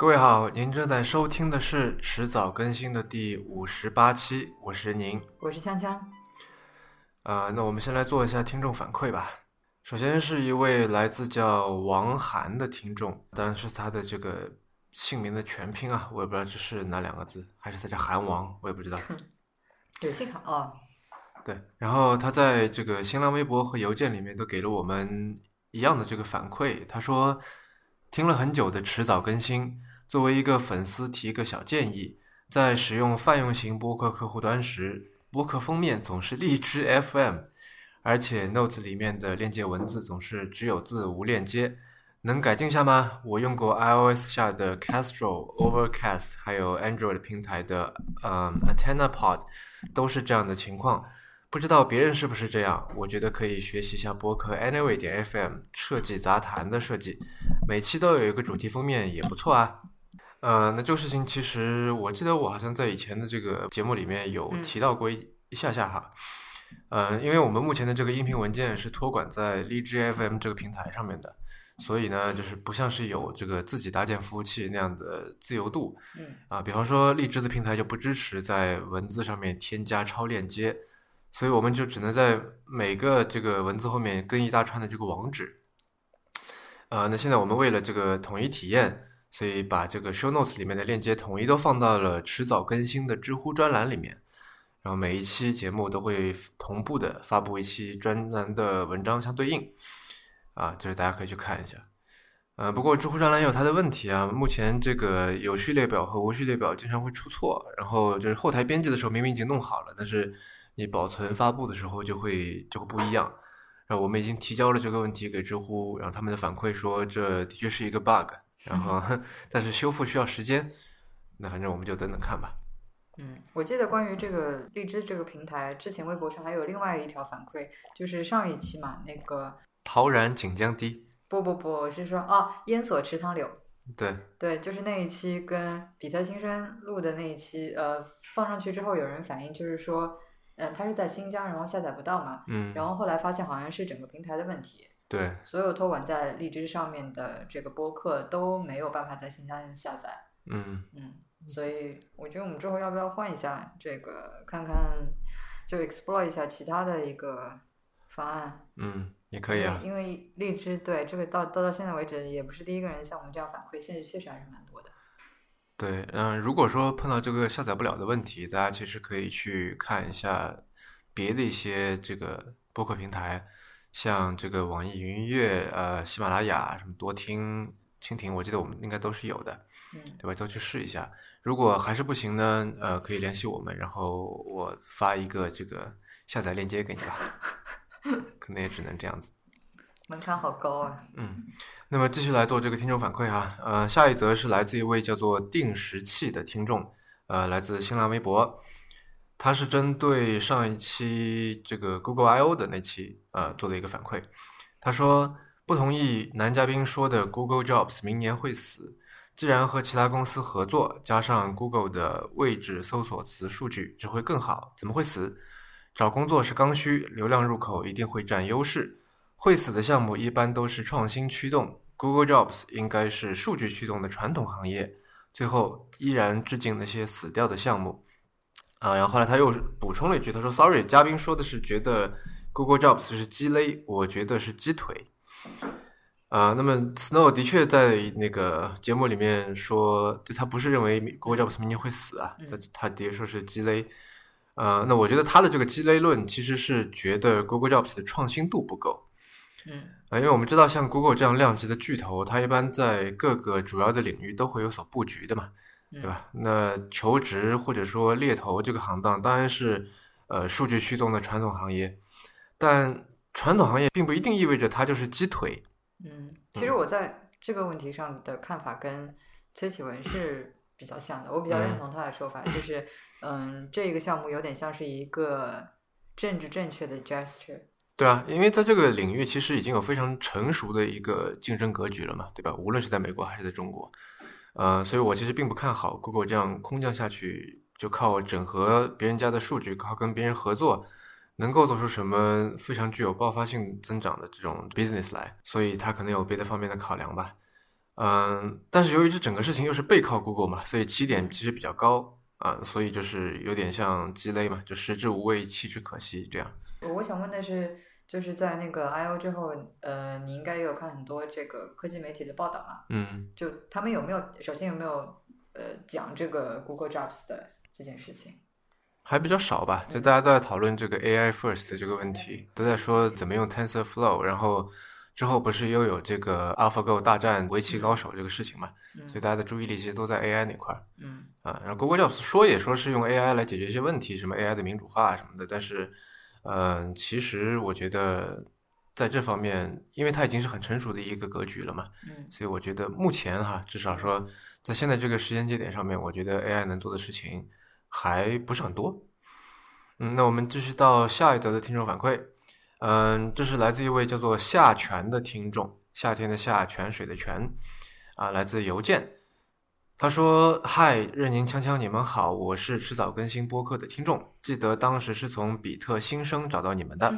各位好，您正在收听的是迟早更新的第五十八期，我是宁。我是锵锵。呃，那我们先来做一下听众反馈吧。首先是一位来自叫王涵的听众，当然是他的这个姓名的全拼啊，我也不知道这是哪两个字，还是他叫韩王，我也不知道。有幸好哦。对，然后他在这个新浪微博和邮件里面都给了我们一样的这个反馈，他说听了很久的迟早更新。作为一个粉丝，提个小建议：在使用泛用型播客客户端时，播客封面总是荔枝 FM，而且 Note 里面的链接文字总是只有字无链接，能改进下吗？我用过 iOS 下的 Castro、Overcast，还有 Android 平台的嗯 AntennaPod，都是这样的情况，不知道别人是不是这样？我觉得可以学习一下播客 Anyway 点 FM 设计杂谈的设计，每期都有一个主题封面，也不错啊。呃，那这个事情其实我记得我好像在以前的这个节目里面有提到过一一下下哈，呃，因为我们目前的这个音频文件是托管在荔枝 FM 这个平台上面的，所以呢，就是不像是有这个自己搭建服务器那样的自由度，嗯，啊，比方说荔枝的平台就不支持在文字上面添加超链接，所以我们就只能在每个这个文字后面跟一大串的这个网址，呃，那现在我们为了这个统一体验。所以把这个 show notes 里面的链接统一都放到了迟早更新的知乎专栏里面，然后每一期节目都会同步的发布一期专栏的文章相对应，啊，就是大家可以去看一下。呃，不过知乎专栏也有它的问题啊，目前这个有序列表和无序列表经常会出错，然后就是后台编辑的时候明明已经弄好了，但是你保存发布的时候就会就会不一样。然后我们已经提交了这个问题给知乎，然后他们的反馈说这的确是一个 bug。然后，但是修复需要时间，那反正我们就等等看吧。嗯，我记得关于这个荔枝这个平台，之前微博上还有另外一条反馈，就是上一期嘛，那个陶然锦江堤。不不不，我是说哦，烟锁池塘柳。对对，就是那一期跟比特新生录的那一期，呃，放上去之后有人反映，就是说，嗯，他是在新疆，然后下载不到嘛，嗯，然后后来发现好像是整个平台的问题。对，所有托管在荔枝上面的这个播客都没有办法在新疆下载。嗯嗯，所以我觉得我们之后要不要换一下这个，看看就 explore 一下其他的一个方案。嗯，也可以啊。因为荔枝对这个到到到现在为止也不是第一个人像我们这样反馈，现在确实还是蛮多的。对，嗯，如果说碰到这个下载不了的问题，大家其实可以去看一下别的一些这个播客平台。像这个网易云音乐、呃，喜马拉雅、什么多听、蜻蜓，我记得我们应该都是有的，嗯，对吧？都去试一下。如果还是不行呢，呃，可以联系我们，然后我发一个这个下载链接给你吧。可能也只能这样子。门槛好高啊。嗯，那么继续来做这个听众反馈哈。呃，下一则是来自一位叫做定时器的听众，呃，来自新浪微博。他是针对上一期这个 Google I O 的那期呃做的一个反馈，他说不同意男嘉宾说的 Google Jobs 明年会死，既然和其他公司合作，加上 Google 的位置搜索词数据只会更好，怎么会死？找工作是刚需，流量入口一定会占优势，会死的项目一般都是创新驱动，Google Jobs 应该是数据驱动的传统行业。最后依然致敬那些死掉的项目。啊，然后后来他又补充了一句，他说：“Sorry，嘉宾说的是觉得 Google Jobs 是鸡肋，我觉得是鸡腿。”啊，那么 Snow 的确在那个节目里面说，他不是认为 Google Jobs 明年会死啊，他他的确说是鸡肋。呃，那我觉得他的这个鸡肋论其实是觉得 Google Jobs 的创新度不够。嗯，啊，因为我们知道像 Google 这样量级的巨头，它一般在各个主要的领域都会有所布局的嘛。对吧？那求职或者说猎头这个行当当然是，呃，数据驱动的传统行业，但传统行业并不一定意味着它就是鸡腿。嗯，其实我在这个问题上的看法跟崔启文是 比较像的，我比较认同他的说法，就是，嗯，这个项目有点像是一个政治正确的 gesture。对啊，因为在这个领域其实已经有非常成熟的一个竞争格局了嘛，对吧？无论是在美国还是在中国。呃，所以我其实并不看好 Google 这样空降下去，就靠整合别人家的数据，靠跟别人合作，能够做出什么非常具有爆发性增长的这种 business 来。所以它可能有别的方面的考量吧。嗯，但是由于这整个事情又是背靠 Google 嘛，所以起点其实比较高啊，所以就是有点像鸡肋嘛，就食之无味，弃之可惜这样。我想问的是，就是在那个 I O 之后，呃，你应该也有看很多这个科技媒体的报道嘛？嗯，就他们有没有首先有没有呃讲这个 Google Jobs 的这件事情？还比较少吧，就大家都在讨论这个 AI first 这个问题，都在说怎么用 TensorFlow，然后之后不是又有这个 AlphaGo 大战围棋高手这个事情嘛？所以大家的注意力其实都在 AI 那块儿。嗯啊，然后 Google Jobs 说也说是用 AI 来解决一些问题，什么 AI 的民主化什么的，但是，嗯，其实我觉得在这方面，因为它已经是很成熟的一个格局了嘛，嗯所以我觉得目前哈，至少说在现在这个时间节点上面，我觉得 AI 能做的事情还不是很多。嗯，那我们继续到下一则的听众反馈。嗯，这是来自一位叫做夏泉的听众，夏天的夏，泉水的泉，啊，来自邮件。他说：“嗨，任宁、锵锵，你们好，我是迟早更新播客的听众，记得当时是从比特新生找到你们的。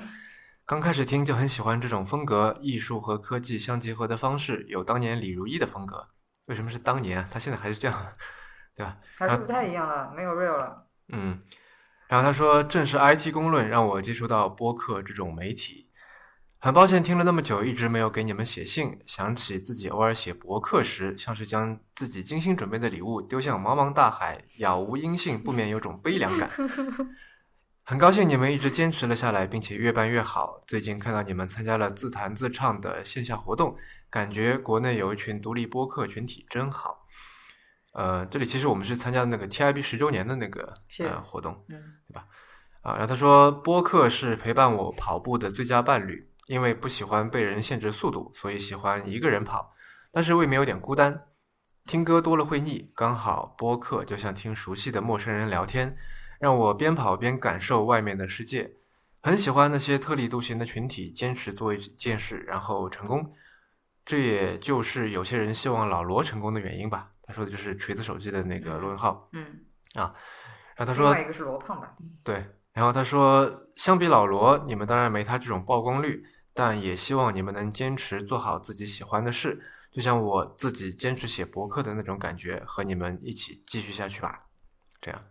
刚开始听就很喜欢这种风格，艺术和科技相结合的方式，有当年李如一的风格。为什么是当年啊？他现在还是这样，对吧？还是不太一样了，没有 real 了。嗯，然后他说，正是 IT 公论让我接触到播客这种媒体。很抱歉听了那么久，一直没有给你们写信。想起自己偶尔写博客时，像是将自己精心准备的礼物丢向茫茫大海，杳无音信，不免有种悲凉感。很高兴你们一直坚持了下来，并且越办越好。最近看到你们参加了自弹自唱的线下活动，感觉国内有一群独立播客群体真好。呃，这里其实我们是参加那个 TIB 十周年的那个呃活动，嗯啊，然后他说播客是陪伴我跑步的最佳伴侣，因为不喜欢被人限制速度，所以喜欢一个人跑，但是未免有点孤单。听歌多了会腻，刚好播客就像听熟悉的陌生人聊天，让我边跑边感受外面的世界。很喜欢那些特立独行的群体，坚持做一件事然后成功，这也就是有些人希望老罗成功的原因吧。他说的就是锤子手机的那个罗永浩。嗯啊，然后他说另外一个是罗胖吧？对，然后他说，相比老罗，你们当然没他这种曝光率，但也希望你们能坚持做好自己喜欢的事，就像我自己坚持写博客的那种感觉，和你们一起继续下去吧。这样，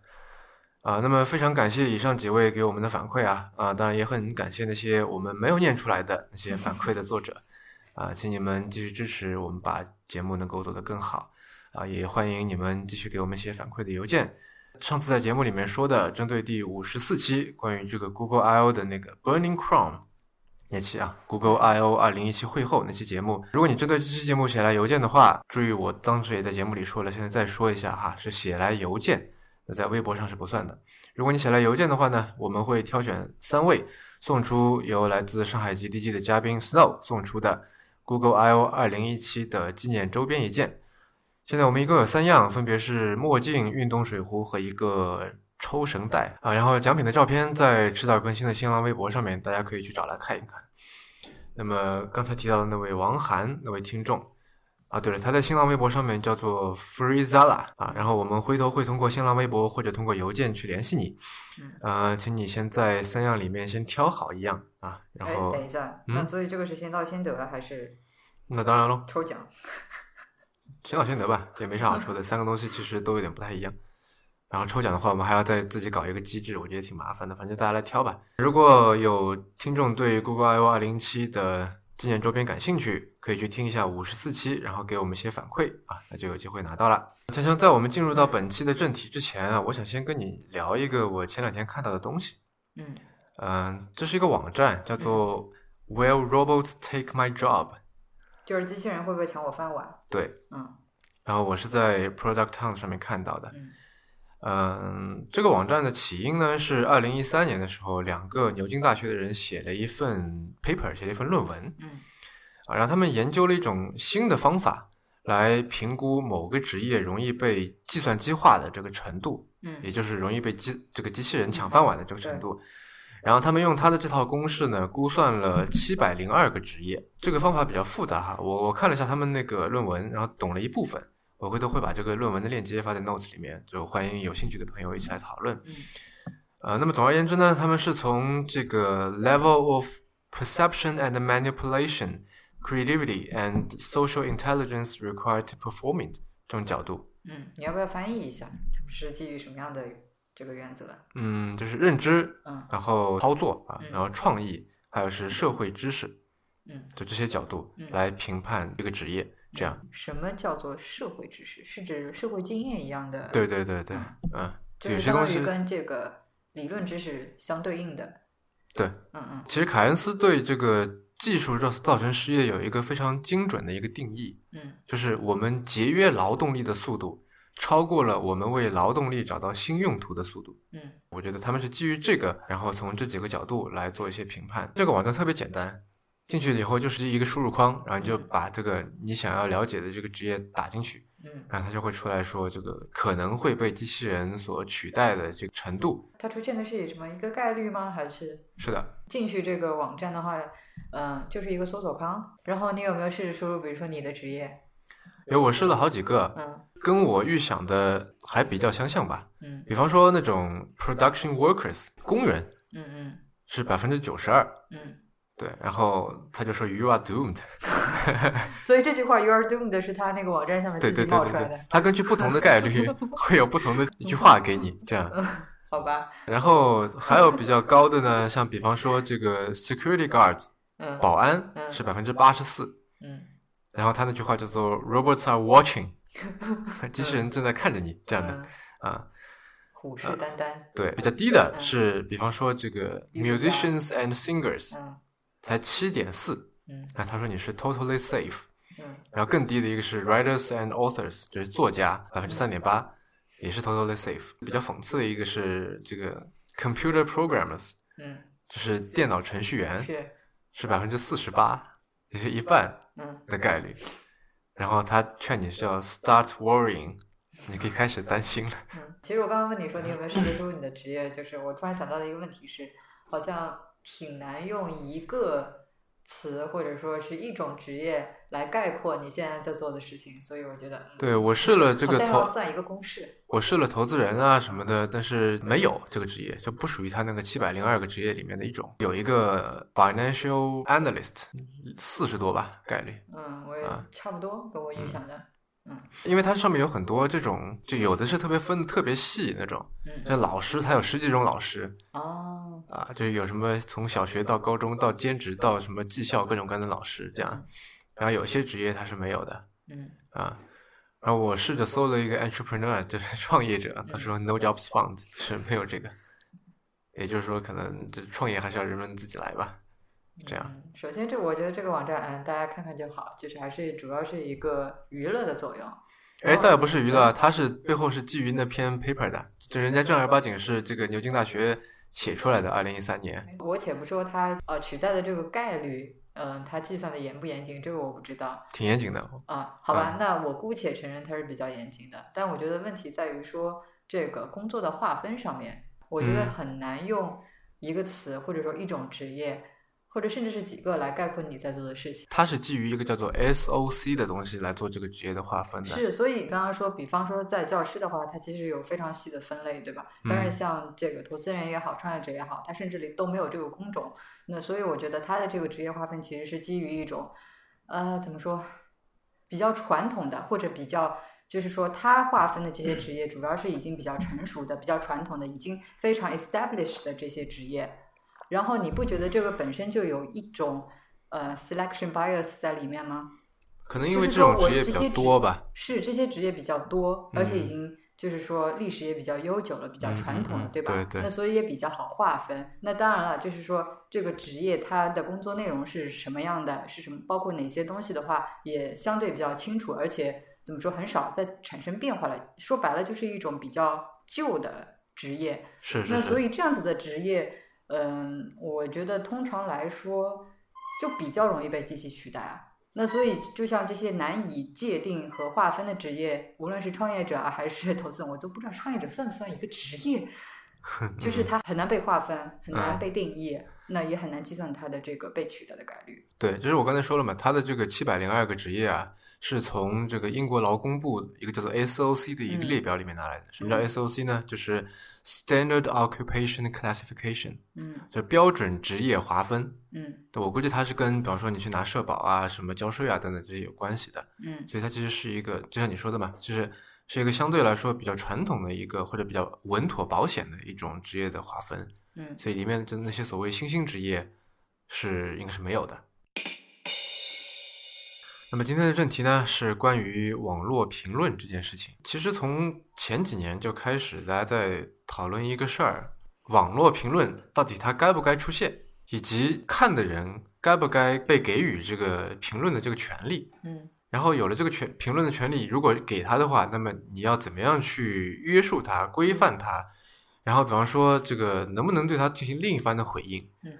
啊、那么非常感谢以上几位给我们的反馈啊，啊、当然也很感谢那些我们没有念出来的那些反馈的作者，啊、请你们继续支持我们，把节目能够做得更好，啊、也欢迎你们继续给我们写反馈的邮件。上次在节目里面说的，针对第五十四期关于这个 Google I/O 的那个 Burning Chrome 那期啊，Google I/O 二零一七会后那期节目，如果你针对这期节目写来邮件的话，注意我当时也在节目里说了，现在再说一下哈，是写来邮件，那在微博上是不算的。如果你写来邮件的话呢，我们会挑选三位送出由来自上海 GDG 的嘉宾 Snow 送出的 Google I/O 二零一七的纪念周边一件。现在我们一共有三样，分别是墨镜、运动水壶和一个抽绳带啊。然后奖品的照片在迟早更新的新浪微博上面，大家可以去找来看一看。那么刚才提到的那位王涵那位听众啊，对了，他在新浪微博上面叫做 Freezala 啊。然后我们回头会通过新浪微博或者通过邮件去联系你。嗯呃，请你先在三样里面先挑好一样啊。然哎，后等一下，嗯那所以这个是先到先得还是那当然喽，抽奖？先到先得吧，也没啥好说的，三个东西其实都有点不太一样。然后抽奖的话，我们还要再自己搞一个机制，我觉得挺麻烦的。反正大家来挑吧。如果有听众对 Google I/O 二零七的纪念周边感兴趣，可以去听一下五十四期，然后给我们一些反馈啊，那就有机会拿到了。强强，在我们进入到本期的正题之前啊，我想先跟你聊一个我前两天看到的东西。嗯嗯、这是一个网站，叫做 Will Robots Take My Job？就是机器人会不会抢我饭碗？对，嗯然后我是在 Product Hunt 上面看到的。嗯嗯，这个网站的起因呢是二零一三年的时候，两个牛津大学的人写了一份 paper，写了一份论文嗯啊，然后他们研究了一种新的方法来评估某个职业容易被计算机化的这个程度，嗯也就是容易被机这个机器人抢饭碗的这个程度。然后他们用他的这套公式呢，估算了七百零二个职业。这个方法比较复杂哈，我我看了一下他们那个论文，然后懂了一部分。我回头会把这个论文的链接发在 notes 里面，就欢迎有兴趣的朋友一起来讨论。嗯呃，那么总而言之呢，他们是从这个 level of perception and manipulation creativity and social intelligence required to perform it 这种角度。嗯，你要不要翻译一下？它是基于什么样的这个原则？嗯，就是认知，嗯然后操作啊，嗯然后创意，还有是社会知识，嗯，就这些角度嗯来评判这个职业。这样，什么叫做社会知识？是指社会经验一样的？对对对对，嗯，就是有些东西跟这个理论知识相对应的。对，嗯嗯其实凯恩斯对这个技术造造成失业有一个非常精准的一个定义，嗯就是我们节约劳动力的速度超过了我们为劳动力找到新用途的速度。嗯我觉得他们是基于这个，然后从这几个角度来做一些评判。这个网站特别简单，进去了以后就是一个输入框，然后你就嗯把这个你想要了解的这个职业打进去，嗯，然后它就会出来说这个可能会被机器人所取代的这个程度。它出现的是以什么一个概率吗？还是是的，进去这个网站的话，嗯、就是一个搜索框。然后你有没有试着输入，比如说你的职业？因为我试了好几个，嗯跟我预想的还比较相像吧。嗯比方说那种 production workers 工人嗯嗯是百分之九十二，嗯。对，然后他就说 you are doomed，所以这句话 “you are doomed” 是他那个网站上面对自己对对对对冒出来的，，他根据不同的概率 会有不同的一句话给你这样。好吧？然后还有比较高的呢，像比方说这个 security guard 嗯保安嗯是百分之八十四，嗯然后他那句话叫做 robots are watching，机器人正在看着你这样的嗯，啊。虎视眈眈。对，比较低的嗯是比方说这个 musicians and singers 嗯才七点四，嗯啊，他说你是 totally safe。嗯然后更低的一个是 writers and authors，就是作家，百分之三点八，也是 totally safe。比较讽刺的一个是这个 computer programmers，嗯，就是电脑程序员，是是百分之四十八，也是一半嗯的概率。然后他劝你是要 start worrying，你可以开始担心了。嗯。其实我刚刚问你说你有没有试着输入你的职业，就是我突然想到的一个问题是，好像挺难用一个词或者说是一种职业来概括你现在在做的事情，所以我觉得嗯对我试了这个投要算一个公式。我试了投资人啊什么的，但是没有这个职业，就不属于他那个七百零二个职业里面的一种。有一个 financial analyst，四十多吧概率，嗯，我也啊差不多跟我预想的。因为它上面有很多这种，就有的是特别分的特别细那种，嗯像老师，他有十几种老师。哦，啊，就是有什么从小学到高中到兼职到什么技校各种各样的老师这样，然后有些职业它是没有的。嗯。啊。然后我试着搜了一个 entrepreneur，就是创业者，他说 no jobs found 是没有这个，也就是说可能这创业还是要人们自己来吧。这样嗯，首先这我觉得这个网站，嗯，大家看看就好，就是还是主要是一个娱乐的作用。哎，倒也不是娱乐，它是背后是基于那篇 paper 的，就人家正儿八经是这个牛津大学写出来的，二零一三年。我且不说它呃取代的这个概率，嗯、它计算的严不严谨，这个我不知道挺严谨的，啊。好吧，那我姑且承认它是比较严谨的，但我觉得问题在于说这个工作的划分上面，我觉得嗯很难用一个词或者说一种职业，或者甚至是几个来概括你在做的事情。它是基于一个叫做 SOC 的东西来做这个职业的划分的。是，所以刚刚说，比方说在教师的话，它其实有非常细的分类，对吧？但是嗯像这个投资人也好，创业者也好，他甚至里都没有这个工种。那所以我觉得他的这个职业划分其实是基于一种，呃，怎么说，比较传统的，或者比较。就是说，他划分的这些职业，主要是已经比较成熟的、比较传统的、已经非常 established 的这些职业。然后，你不觉得这个本身就有一种呃 selection bias 在里面吗？可能因为就是说这种职业比较我这些多吧。是这些职业比较多，而且已嗯经就是说历史也比较悠久了，比较嗯传统了，对吧？对对那所以也比较好划分。那当然了，就是说这个职业它的工作内容是什么样的，是什么，包括哪些东西的话，也相对比较清楚，而且怎么说很少再产生变化了。说白了，就是一种比较旧的职业。是是是，那所以这样子的职业，嗯，我觉得通常来说就比较容易被机器取代啊。那所以，就像这些难以界定和划分的职业，无论是创业者啊，还是投资人，我都不知道创业者算不算一个职业，就是它很难被划分，很难嗯被定义。那也很难计算他的这个被取代的概率。对，就是我刚才说了嘛，他的这个七百零二个职业啊，是从这个英国劳工部一个叫做 SOC 的一个列表里面拿来的。什么叫 SOC 呢？就是 Standard Occupation Classification，嗯就标准职业划分。嗯对我估计它是跟，比方说你去拿社保啊、什么交税啊等等这些有关系的。嗯所以它其实是一个，就像你说的嘛，就是是一个相对来说比较传统的一个或者比较稳妥保险的一种职业的划分。嗯所以里面的那些所谓新兴职业是应该是没有的。那么今天的正题呢，是关于网络评论这件事情。其实从前几年就开始，大家在讨论一个事儿：网络评论到底它该不该出现，以及看的人该不该被给予这个评论的这个权利。嗯然后有了这个权评论的权利，如果给他的话，那么你要怎么样去约束他、规范他？然后比方说这个能不能对他进行另一番的回应？嗯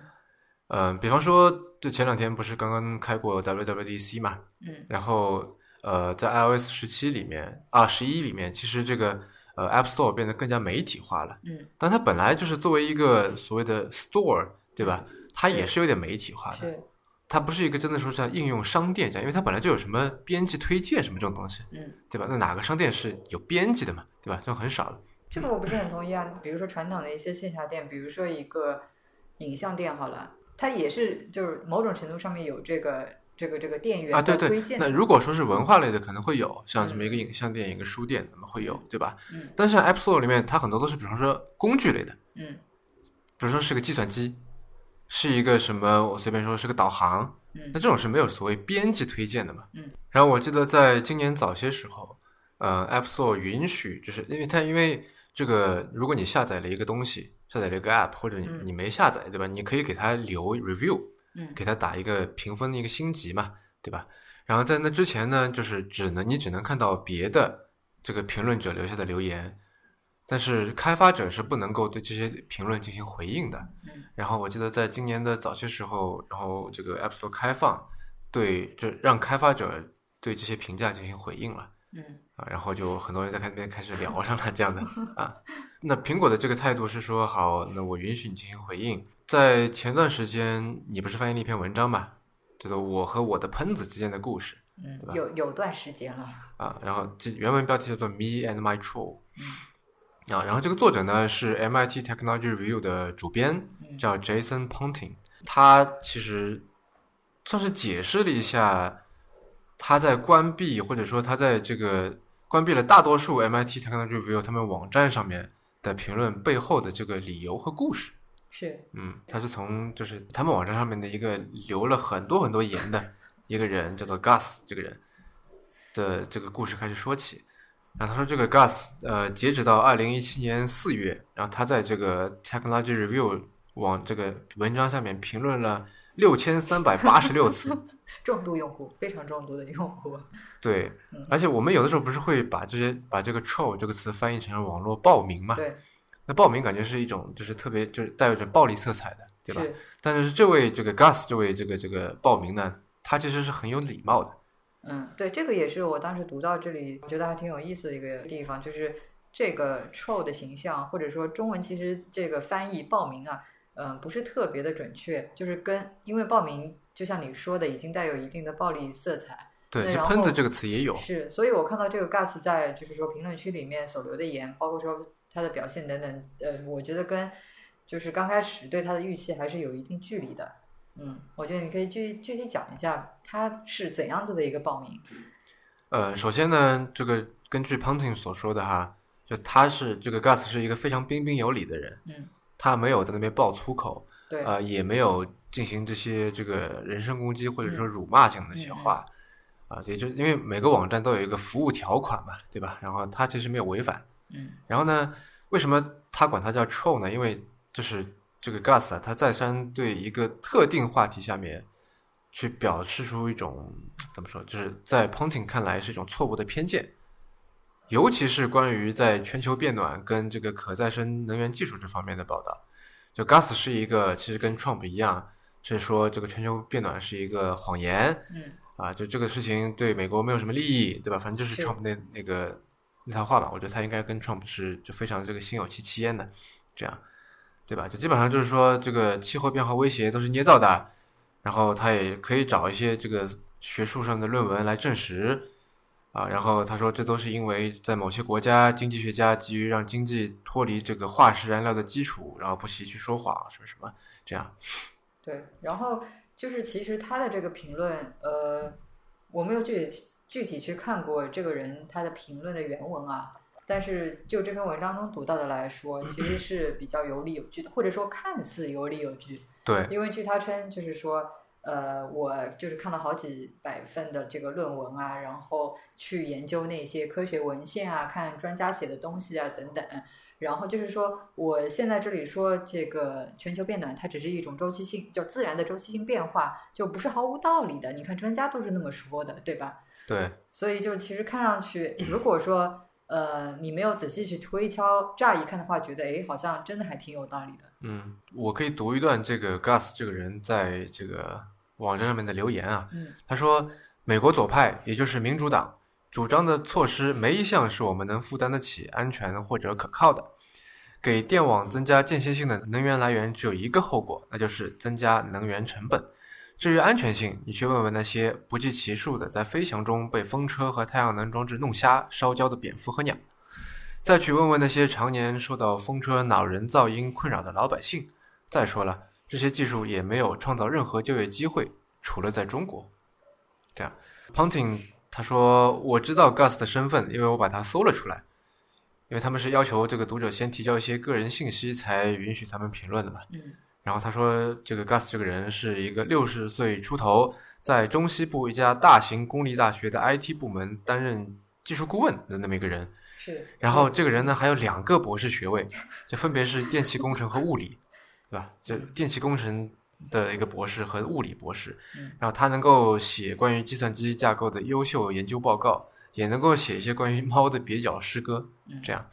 嗯、比方说就前两天不是刚刚开过 WWDC 嘛，嗯然后呃在 iOS 十七里面啊十一里面，其实这个呃 App Store 变得更加媒体化了。嗯，但它本来就是作为一个所谓的 Store，对吧？它也是有点媒体化的。对它不是一个真的说像应用商店这样，因为它本来就有什么编辑推荐什么这种东西，嗯。对吧？那哪个商店是有编辑的嘛，对吧？这种很少的。这个我不是很同意啊。比如说传统的一些线下店，比如说一个影像店好了，它也是就是某种程度上面有这个这个这个店员啊，对对。那如果说是文化类的，可能会有，像什么一个影像店、一个书店，那么会有，对吧？嗯但是像 App Store 里面，它很多都是比方说工具类的，嗯比如说是个计算机，是一个什么，我随便说是个导航，嗯那这种是没有所谓编辑推荐的嘛。嗯。然后我记得在今年早些时候，呃，App Store 允许，就是因为它因为这个，如果你下载了一个东西，下载了一个 App，或者你嗯你没下载，对吧？你可以给它留 review，嗯给它打一个评分的一个星级嘛，对吧？然后在那之前呢，就是只能你只能看到别的这个评论者留下的留言，但是开发者是不能够对这些评论进行回应的。嗯然后我记得在今年的早些时候，然后这个 App Store 开放，对，就让开发者对这些评价进行回应了嗯啊，然后就很多人在那边开始聊上了这样的 啊。那苹果的这个态度是说，好，那我允许你进行回应。在前段时间，你不是翻译了一篇文章嘛，叫做《我和我的喷子之间的故事》嗯，有有段时间了。啊，然后这原文标题叫做《Me and My Troll》。嗯啊，然后这个作者呢是 MIT Technology Review 的主编，嗯叫 Jason Ponting。他其实算是解释了一下他在关闭或者说他在这个关闭了大多数 MIT Technology Review 他们网站上面的评论背后的这个理由和故事。是嗯，他是从就是他们网站上面的一个留了很多很多言的 一个人，叫做 Gus 这个人的这个故事开始说起。然后他说，这个 Gus 呃，截止到二零一七年四月，然后他在这个 Technology Review 网这个文章下面评论了六千三百八十六次。重度用户，非常重度的用户。对嗯，而且我们有的时候不是会把这些把这个 troll 这个词翻译成网络暴民嘛？对，那暴民感觉是一种就是特别就是带有着暴力色彩的，对吧？是但是这位这个 Gus 这位这个这个暴民呢，他其实是很有礼貌的。嗯，对，这个也是我当时读到这里，我觉得还挺有意思的一个地方，就是这个 troll 的形象，或者说中文其实这个翻译暴民啊，嗯、不是特别的准确，就是跟因为暴民就像你说的，已经带有一定的暴力色彩，对，喷子这个词也有。是，所以我看到这个 Gus 在就是说评论区里面所留的言，包括说他的表现等等，呃，我觉得跟就是刚开始对他的预期还是有一定距离的。嗯，我觉得你可以具具体讲一下他是怎样子的一个报名。呃，首先呢，这个根据 Punting 所说的哈，就他是这个 Gus 是一个非常彬彬有礼的人，嗯，他没有在那边爆粗口，对，呃，也没有进行这些这个人身攻击或者嗯说辱骂性的一些话，啊，也就因为每个网站都有一个服务条款嘛，对吧？然后他其实没有违反。嗯然后呢，为什么他管他叫 troll 呢？因为就是这个 Gus 啊，他再三对一个特定话题下面去表示出一种怎么说，就是在 Ponting 看来是一种错误的偏见，尤其是关于在全球变暖跟这个可再生能源技术这方面的报道。就 Gus 是一个其实跟 Trump 一样，是说这个全球变暖是一个谎言，嗯啊，就这个事情对美国没有什么利益，对吧？反正就是是 Trump 那那个那套话吧，我觉得他应该跟 Trump 是就非常这个心有戚戚焉的，这样。对吧？就基本上就是说这个气候变化威胁都是捏造的，然后他也可以找一些这个学术上的论文来证实。啊，然后他说，这都是因为在某些国家，经济学家急于让经济脱离这个化石燃料的基础，然后不惜去说谎，什么什么这样。对，然后就是其实他的这个评论，呃，我没有具体具体去看过这个人他的评论的原文啊，但是就这篇文章中读到的来说，其实是比较有理有据的，或者说看似有理有据。对，因为据他称，就是说。呃，我就是看了好几百份的这个论文啊，然后去研究那些科学文献啊，看专家写的东西啊等等。然后就是说，我现在这里说这个全球变暖，它只是一种周期性，就自然的周期性变化，就不是毫无道理的。你看专家都是那么说的，对吧？对。所以就其实看上去，如果说呃你没有仔细去推敲，乍一看的话，觉得哎，好像真的还挺有道理的。嗯，我可以读一段这个 Gus 这个人在这个。网站上面的留言啊，嗯他说：“美国左派，也就是民主党主张的措施，没一项是我们能负担得起、安全或者可靠的。给电网增加间歇性的能源来源，只有一个后果，那就是增加能源成本。至于安全性，你去问问那些不计其数的在飞翔中被风车和太阳能装置弄瞎、烧焦的蝙蝠和鸟，再去问问那些常年受到风车恼人噪音困扰的老百姓。再说了。”这些技术也没有创造任何就业机会，除了在中国。这样，Ponting 他说：“我知道 Gus 的身份，因为我把他搜了出来。因为他们是要求这个读者先提交一些个人信息，才允许他们评论的嘛。”嗯。然后他说：“这个 Gus 这个人是一个六十岁出头，在中西部一家大型公立大学的 IT 部门担任技术顾问的那么一个人。是。然后这个人呢，还有两个博士学位，就分别是电气工程和物理。”对吧？这电气工程的一个博士和物理博士，然后他能够写关于计算机架构的优秀研究报告，也能够写一些关于猫的蹩脚诗歌。这样，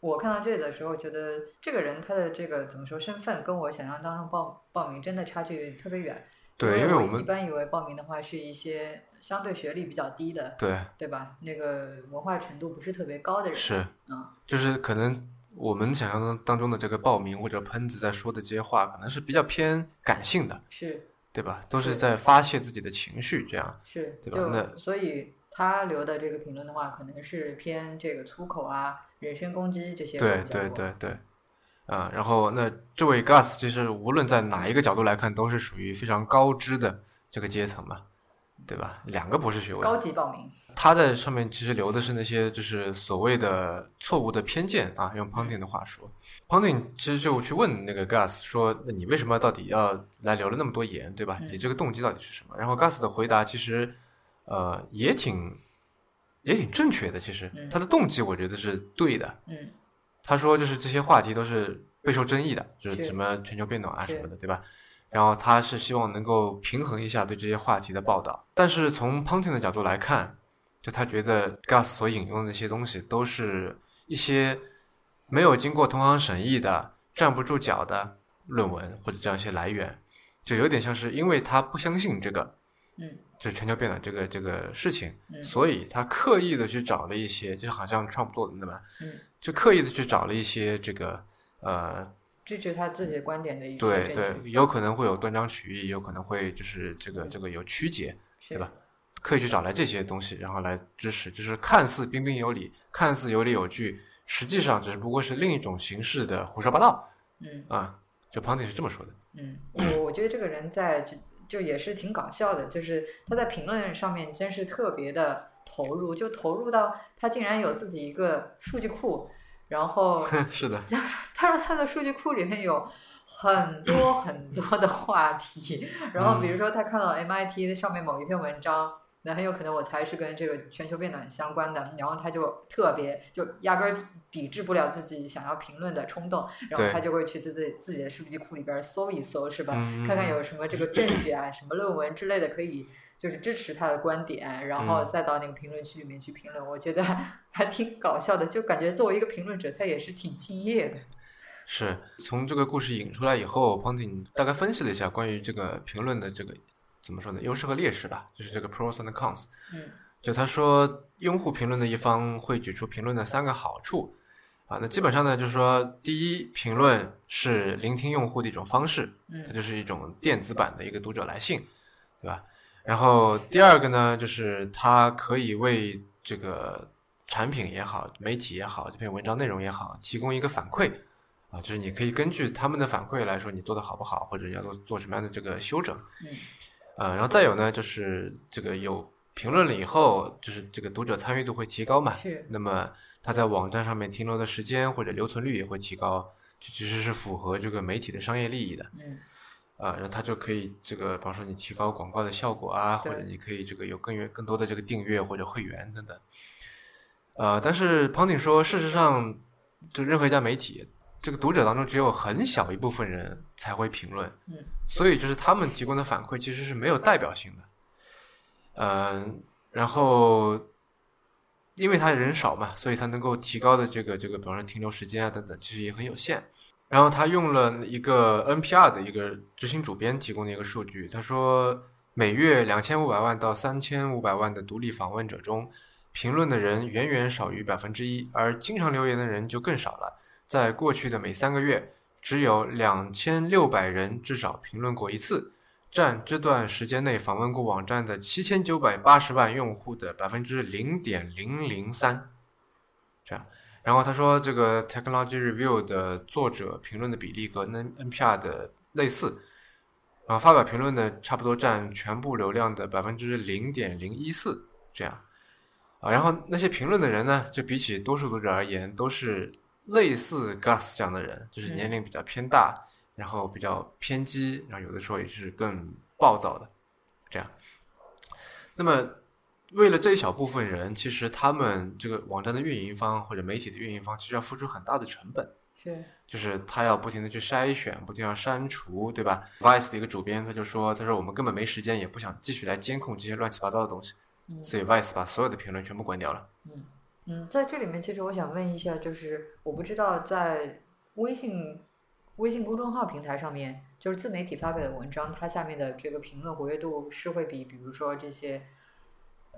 我看到这里的时候，觉得这个人他的这个怎么说身份，跟我想象当中报报名真的差距特别远。对，因为我们一般以为报名的话是一些相对学历比较低的，对对吧？那个文化程度不是特别高的人，是嗯，就是可能。我们想象当当中的这个报名或者喷子在说的这些话，可能是比较偏感性的，是，对吧？都是在发泄自己的情绪，这样是，对吧？那所以他留的这个评论的话，可能是偏这个粗口啊、人身攻击这些。对对对对，啊，然后那这位 Gus 其实无论在哪一个角度来看，都是属于非常高知的这个阶层嘛。对吧？两个博士学位，高级报名。他在上面其实留的是那些就是所谓的错误的偏见啊。用 Ponting 的话说，Ponting 其实就去问那个 Gus 说：“那你为什么到底要来留了那么多言，对吧？你这个动机到底是什么？”然后 Gus 的回答其实呃也挺也挺正确的。其实他的动机我觉得是对的。嗯，他说就是这些话题都是备受争议的，就是什么全球变暖啊什么的，对吧？然后他是希望能够平衡一下对这些话题的报道，但是从 Ponting 的角度来看，就他觉得 Gus 所引用的那些东西都是一些没有经过同行审议的、站不住脚的论文或者这样一些来源，就有点像是因为他不相信这个，嗯，就是全球变暖这个这个事情，所以他刻意的去找了一些，就是好像 Trump 做的那么，嗯，就刻意的去找了一些这个呃。支持他自己的观点的一些对对，有可能会有断章取义，有可能会就是这个这个有曲解，对吧？可以去找来这些东西，然后来支持，就是看似彬彬有礼，看似有理有据，实际上只不过是另一种形式的胡说八道。嗯啊，就庞迪是这么说的。嗯，我我觉得这个人在就就也是挺搞笑的，就是他在评论上面真是特别的投入，就投入到他竟然有自己一个数据库。然后 是的，他说他的数据库里面有很多很多的话题，然后比如说他看到 MIT 上面某一篇文章，那很有可能我猜是跟这个全球变暖相关的，然后他就特别就压根儿抵制不了自己想要评论的冲动，然后他就会去自己自己的数据库里边搜一搜，是吧？看看有什么这个证据啊，什么论文之类的可以。就是支持他的观点，然后再到那个评论区里面去评论，我觉得 还挺搞笑的，就感觉作为一个评论者，他也是挺敬业的。是从这个故事引出来以后，Ponting 大概分析了一下关于这个评论的这个怎么说呢？优势和劣势吧，就是这个 pros and cons。嗯，就他说，用户评论的一方会举出评论的三个好处，啊，那基本上呢，就是说，第一，评论是聆听用户的一种方式，它嗯就是一种电子版的一个读者来信，对吧？然后第二个呢，就是它可以为这个产品也好、媒体也好、这篇文章内容也好，提供一个反馈啊，就是你可以根据他们的反馈来说你做的好不好，或者你要做做什么样的这个修整。嗯呃，然后再有呢，就是这个有评论了以后，就是这个读者参与度会提高嘛，是那么它在网站上面停留的时间或者留存率也会提高，这其实是符合这个媒体的商业利益的。嗯啊，然后它就可以这个，比方说你提高广告的效果啊，或者你可以这个有更远更多的这个订阅或者会员等等。呃，但是 Ponting 说，事实上，就任何一家媒体，这个读者当中只有很小一部分人才会评论，嗯所以就是他们提供的反馈其实是没有代表性的。嗯、然后因为他人少嘛，所以他能够提高的这个这个，比方说停留时间啊等等，其实也很有限。然后他用了一个 NPR 的一个执行主编提供的一个数据，他说每月两千五百万到三千五百万的独立访问者中，评论的人远远少于百分之一，而经常留言的人就更少了。在过去的每三个月，只有两千六百人至少评论过一次，占这段时间内访问过网站的七千九百八十万用户的百分之零点零零三。这样，然后他说，这个 Technology Review 的作者评论的比例和 N NPR 的类似，啊，发表评论的差不多占全部流量的百分之零点零一四，这样，啊，然后那些评论的人呢，就比起多数读者而言，都是类似 Gus 这样的人，就是年龄比较偏大，然后比较偏激，然后有的时候也是更暴躁的，这样。那么，为了这一小部分人，其实他们这个网站的运营方或者媒体的运营方，其实要付出很大的成本。是就是他要不停的去筛选，不停地要删除，对吧？Vice 的一个主编他就说，他说我们根本没时间，也不想继续来监控这些乱七八糟的东西，嗯所以 Vice 把所有的评论全部关掉了。嗯嗯，在这里面其实我想问一下，就是我不知道在微信微信公众号平台上面，就是自媒体发表的文章，它下面的这个评论活跃度是会比比如说这些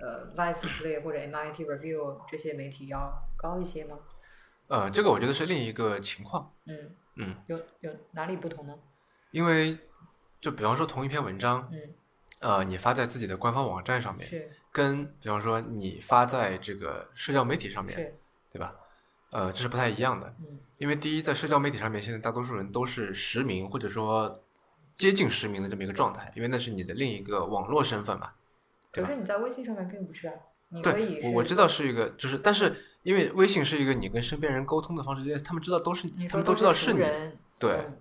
呃 Vice 之类或者 MIT Review 这些媒体要高一些吗？呃，这个我觉得是另一个情况，嗯嗯，有有哪里不同呢？因为就比方说同一篇文章，嗯，呃，你发在自己的官方网站上面，是跟比方说你发在这个社交媒体上面，对吧？呃，这是不太一样的。嗯因为第一，在社交媒体上面，现在大多数人都是实名或者说接近实名的这么一个状态，因为那是你的另一个网络身份嘛。可是你在微信上面并不是啊，你可以，是我我知道是一个，就是但是因为微信是一个你跟身边人沟通的方式，因为他们知道都是他们都知道是是你，对嗯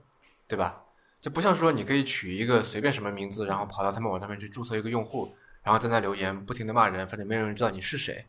对吧？就不像说你可以取一个随便什么名字，然后跑到他们网站上面去注册一个用户，然后在那留言，不停的骂人，反正没有人知道你是谁，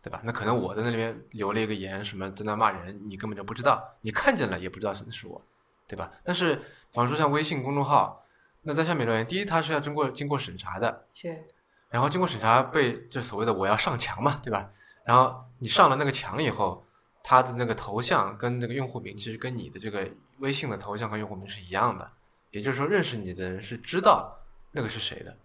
对吧？那可能我在那里面留了一个言，什么在那骂人，你根本就不知道，你看见了也不知道是是我，对吧？但是，比方说像微信公众号，那在下面留言，第一它是要经过经过审查的，是然后经过审查被就所谓的我要上墙嘛，对吧？然后你上了那个墙以后，他的那个头像跟那个用户名其实跟你的这个微信的头像和用户名是一样的，也就是说认识你的人是知道那个是谁的。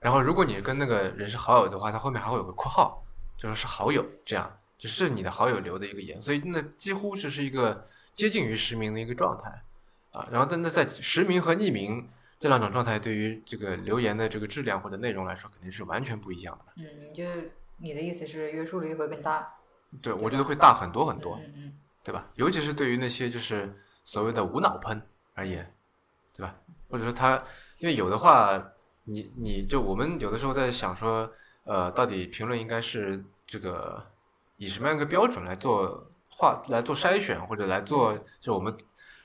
然后如果你跟那个人是好友的话，他后面还会有个括号，就说是好友，这样只是你的好友留的一个言，所以那几乎是是一个接近于实名的一个状态啊。然后但那在实名和匿名。这两种状态对于这个留言的这个质量或者内容来说，肯定是完全不一样的。嗯，就是你的意思是约束力会更大对，我觉得会大很多很多，嗯嗯对吧？尤其是对于那些就是所谓的无脑喷而言，对吧？或者说他，因为有的话，你你就我们有的时候在想说，呃，到底评论应该是这个以什么样一个标准来做划来做筛选，或者来做就我们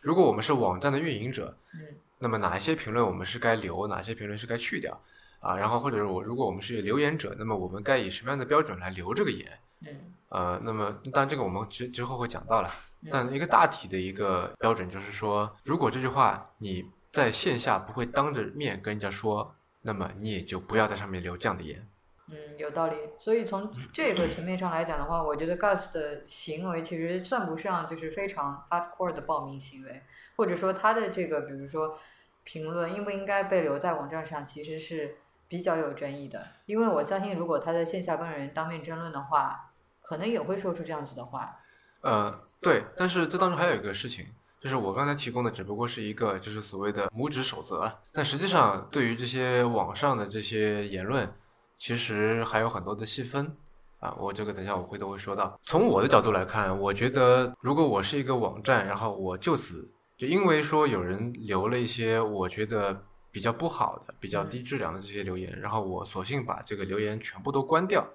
如果我们是网站的运营者，嗯那么哪一些评论我们是该留，哪些评论是该去掉啊？然后或者是我如果我们是留言者，那么我们该以什么样的标准来留这个言？嗯呃，那么当然这个我们之之后会讲到了，嗯但一个大体的一个标准就是说，如果这句话你在线下不会当着面跟人家说，那么你也就不要在上面留这样的言。嗯，有道理。所以从这个层面上来讲的话，我觉得 Gus 的行为其实算不上就是非常 hardcore 的暴民行为，或者说他的这个，比如说评论应不应该被留在网站上，其实是比较有争议的。因为我相信，如果他在线下跟人当面争论的话，可能也会说出这样子的话。呃，对，但是这当中还有一个事情，就是我刚才提供的只不过是一个就是所谓的拇指守则，但实际上对于这些网上的这些言论，其实还有很多的细分啊。我这个等一下我回头会说到。从我的角度来看，我觉得如果我是一个网站，然后我就此就因为说有人留了一些我觉得比较不好的、比较低质量的这些留言，然后我索性把这个留言全部都关掉。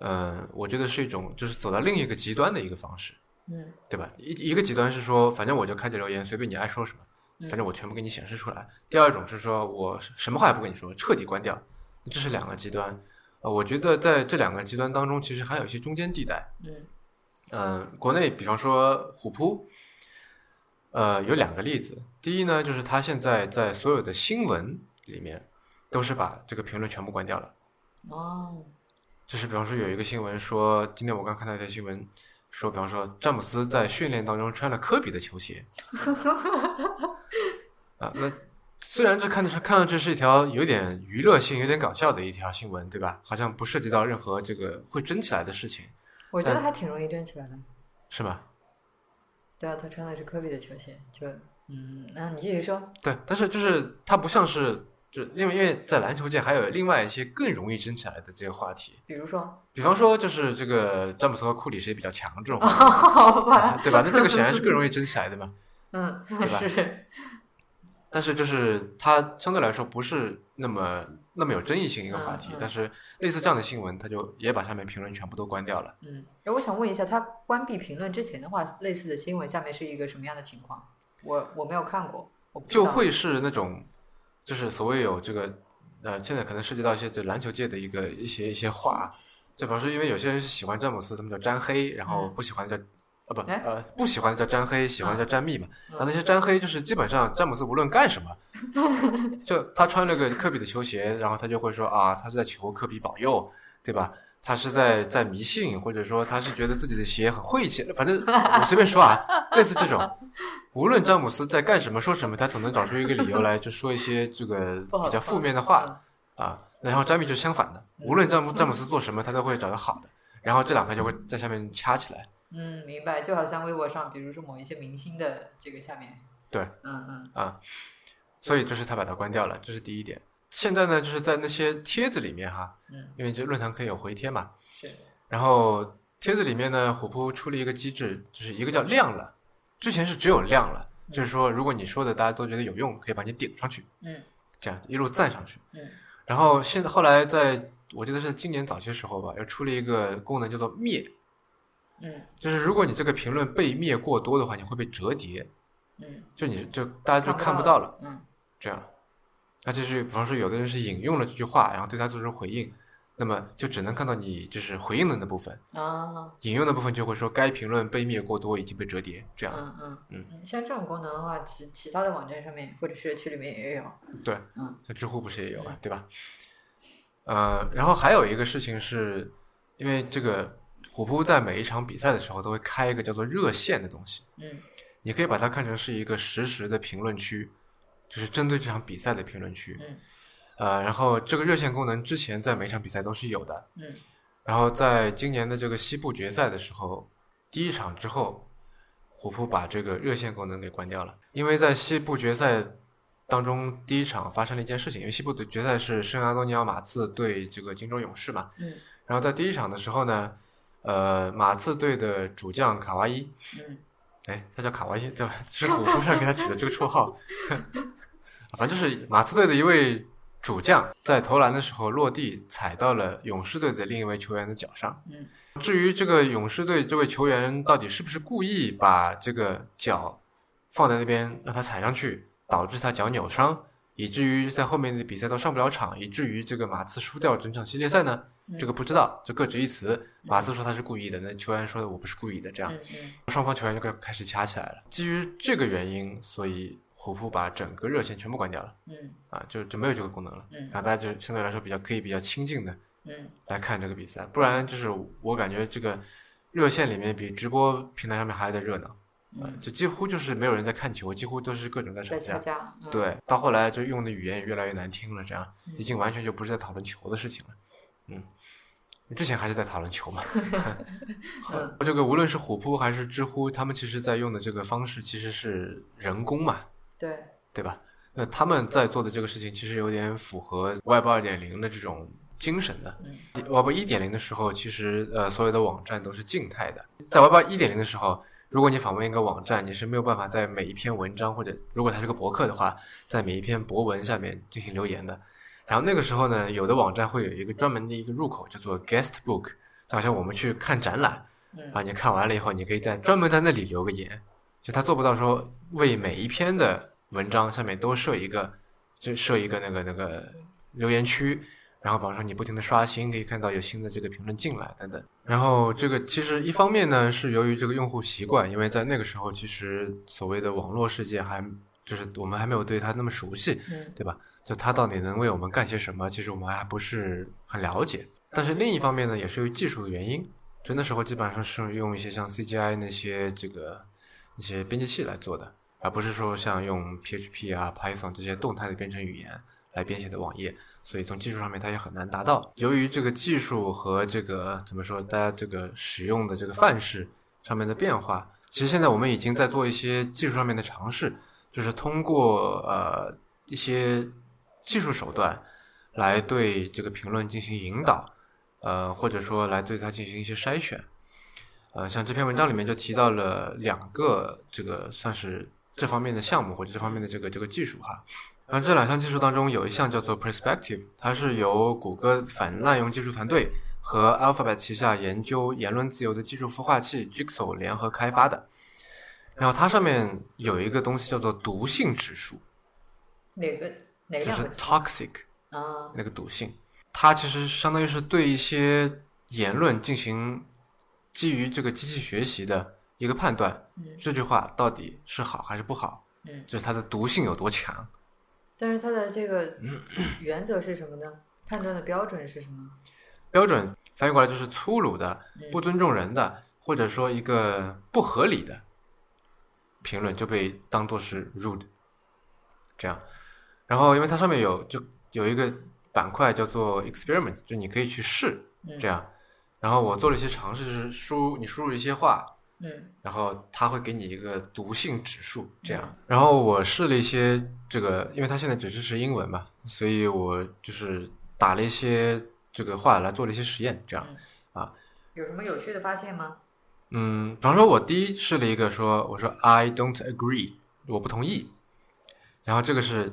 嗯，我觉得是一种就是走到另一个极端的一个方式，嗯对吧？一一个极端是说，反正我就开着留言，随便你爱说什么，嗯反正我全部给你显示出来。第二种是说我什么话也不跟你说，彻底关掉，这是两个极端。呃，我觉得在这两个极端当中，其实还有一些中间地带。嗯嗯，国内比方说虎扑，呃，有两个例子。第一呢，就是他现在在所有的新闻里面，都是把这个评论全部关掉了。哦就是比方说有一个新闻说，今天我刚看到一条新闻，说比方说詹姆斯在训练当中穿了科比的球鞋，啊，那虽然这看着看上去是一条有点娱乐性、有点搞笑的一条新闻，对吧？好像不涉及到任何这个会争起来的事情，我觉得还挺容易争起来的。是吧？对啊，他穿的是科比的球鞋，就嗯，那你继续说。对，但是就是他不像是，就因为因为在篮球界还有另外一些更容易争起来的这个话题，比如说，比方说就是这个詹姆斯和库里谁比较强这种话好吧，，对吧？那这个显然是更容易争起来的嘛。嗯，对吧是，但是就是他相对来说不是那么那么有争议性一个话题，嗯嗯但是类似这样的新闻，他就也把下面评论全部都关掉了。嗯，哎，我想问一下，他关闭评论之前的话，类似的新闻下面是一个什么样的情况？我我没有看过，就会是那种，就是所谓有这个呃，现在可能涉及到一些这篮球界的一个一些一些话，就比方说，因为有些人是喜欢詹姆斯，他们叫詹黑，然后嗯不喜欢的叫。啊不哎呃不喜欢的叫詹黑，喜欢的叫詹密嘛。嗯然后那些詹黑就是基本上詹姆斯无论干什么，就他穿了个科比的球鞋，然后他就会说啊，他是在求科比保佑，对吧？他是在在迷信，或者说他是觉得自己的鞋很晦气，反正我随便说啊，类似这种。无论詹姆斯在干什么说什么，他总能找出一个理由来，就说一些这个比较负面的话啊。然后詹密就相反的，无论詹姆 詹姆斯做什么，他都会找到好的。然后这两个就会在下面掐起来。嗯，明白，就好像微博上，比如说某一些明星的这个下面，对，嗯嗯。啊，所以就是他把它关掉了，这是第一点。现在呢，就是在那些帖子里面哈，嗯，因为这论坛可以有回帖嘛，是，然后帖子里面呢，虎扑出了一个机制，就是一个叫亮了，之前是只有亮了，就是说如果你说的大家都觉得有用，可以把你顶上去，嗯。这样一路赞上去。嗯。然后现在后来在我记得是今年早些时候吧，又出了一个功能叫做灭，嗯。就是如果你这个评论被灭过多的话，你会被折叠，嗯，就你就大家就看看不不到了。嗯。这样，那就是比方说有的人是引用了这句话，然后对他做出回应，那么就只能看到你就是回应的那部分，啊，引用的部分就会说该评论被灭过多，已经被折叠，这样，嗯嗯嗯。嗯，像这种功能的话，其其他的网站上面或者社区里面也有，对，嗯，像知乎不是也有嘛，对吧？呃，然后还有一个事情是，因为这个虎扑在每一场比赛的时候都会开一个叫做热线的东西，嗯。你可以把它看成是一个实时的评论区，就是针对这场比赛的评论区，嗯。呃，然后这个热线功能之前在每场比赛都是有的，嗯。然后在今年的这个西部决赛的时候，第一场之后，虎扑把这个热线功能给关掉了，因为在西部决赛当中第一场发生了一件事情，因为西部的决赛是圣安东尼奥马刺对这个金州勇士嘛，嗯。然后在第一场的时候呢，呃，马刺队的主将卡哇伊，嗯哎，他叫卡哇伊，这是虎扑上给他取的这个绰号，反正就是马刺队的一位主将在投篮的时候落地踩到了勇士队的另一位球员的脚上。嗯至于这个勇士队这位球员到底是不是故意把这个脚放在那边让他踩上去，导致他脚扭伤，以至于在后面的比赛都上不了场，以至于这个马刺输掉整场系列赛呢？嗯这个不知道，就各执一词。马刺说他是故意的，那球员说的我不是故意的，这样。双方球员就开开始掐起来了。基于这个原因，所以虎扑把整个热线全部关掉了嗯啊，就就没有这个功能了。嗯然后大家就相对来说比较可以比较亲近的嗯来看这个比赛，不然就是我感觉这个热线里面比直播平台上面还得热闹，啊，嗯，就几乎就是没有人在看球，几乎都是各种在吵架。架，嗯，对，到后来就用的语言也越来越难听了，这样嗯已经完全就不是在讨论球的事情了。嗯，之前还是在讨论球嘛。这个无论是虎扑还是知乎，他们其实在用的这个方式其实是人工嘛，对，对吧？那他们在做的这个事情其实有点符合 Web 二点零的这种精神的。嗯 Web 一点零的时候，其实呃所有的网站都是静态的。在 Web 一点零的时候，如果你访问一个网站，你是没有办法在每一篇文章或者如果它是个博客的话，在每一篇博文下面进行留言的。然后那个时候呢，有的网站会有一个专门的一个入口，叫做 Guest Book，就好像我们去看展览嗯啊，你看完了以后，你可以在专门在那里留个言。就他做不到说为每一篇的文章上面都设一个，就设一个那个那个留言区，然后比方说你不停的刷新，可以看到有新的这个评论进来等等。然后这个其实一方面呢是由于这个用户习惯，因为在那个时候其实所谓的网络世界还就是我们还没有对它那么熟悉，嗯对吧？就它到底能为我们干些什么，其实我们还不是很了解。但是另一方面呢，也是由于技术的原因，就那时候基本上是用一些像 CGI 那些这个一些编辑器来做的，而不是说像用 PHP 啊、Python 这些动态的编程语言来编写的网页。所以从技术上面它也很难达到。由于这个技术和这个怎么说，大家这个使用的这个范式上面的变化，其实现在我们已经在做一些技术上面的尝试，就是通过呃一些技术手段来对这个评论进行引导，呃，或者说来对它进行一些筛选。呃，像这篇文章里面就提到了两个这个算是这方面的项目或者这方面的这个这个技术哈。然后这两项技术当中有一项叫做 Perspective，它是由谷歌反滥用技术团队和 Alphabet 旗下研究言论自由的技术孵化器 Jigsaw 联合开发的。然后它上面有一个东西叫做毒性指数，哪个哪个就是 toxic 啊？那个毒性，它其实相当于是对一些言论进行基于这个机器学习的一个判断，嗯这句话到底是好还是不好，嗯，就是它的毒性有多强。但是它的这个 原则是什么呢？判断的标准是什么？标准翻译过来就是粗鲁的、嗯不尊重人的，或者说一个不合理的评论就被当做是 rude，这样。然后因为它上面有就有一个板块叫做 experiment，就你可以去试嗯这样。然后我做了一些尝试，是输你输入一些话，嗯然后它会给你一个毒性指数，这样嗯。然后我试了一些这个，因为它现在只支持英文嘛，所以我就是打了一些这个话来做了一些实验，这样啊。有什么有趣的发现吗？嗯，比方说，我第一试了一个说，我说 I don't agree，我不同意，然后这个是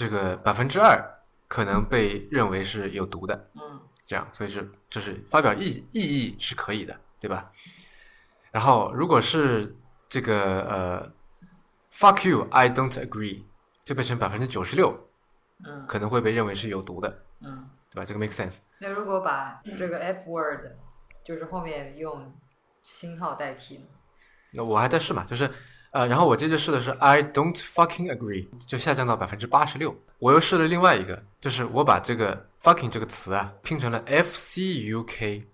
这个百分之二可能被认为是有毒的，嗯这样，所以是就是发表异异议是可以的，对吧？然后如果是这个呃，fuck you，I don't agree，就变成百分之九十六嗯可能会被认为是有毒的，嗯。对吧？这个 make sense。那如果把这个 F word 就是后面用星号代替呢？那我还在试嘛，就是呃，然后我接着试的是 I don't fucking agree，就下降到百分之八十六。我又试了另外一个，就是我把这个 fucking 这个词啊拼成了 F C U K，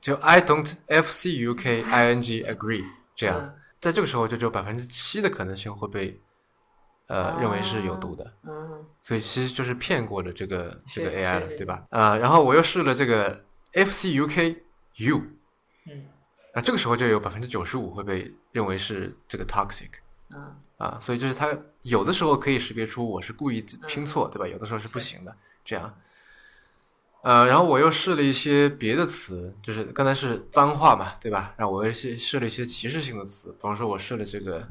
就 I don't F C U K I N G agree 这样，嗯在这个时候就只有百分之七的可能性会被呃认为是有毒的。嗯所以其实就是骗过了这个这个 AI 了，是是对吧？呃，然后我又试了这个 FCUK U，嗯那这个时候就有百分之九十五会被认为是这个 toxic 嗯啊，所以就是它有的时候可以识别出我是故意拼错，对吧？有的时候是不行的，这样。呃，然后我又试了一些别的词，就是刚才是脏话嘛，对吧？然后我又试试了一些歧视性的词，比方说我试了这个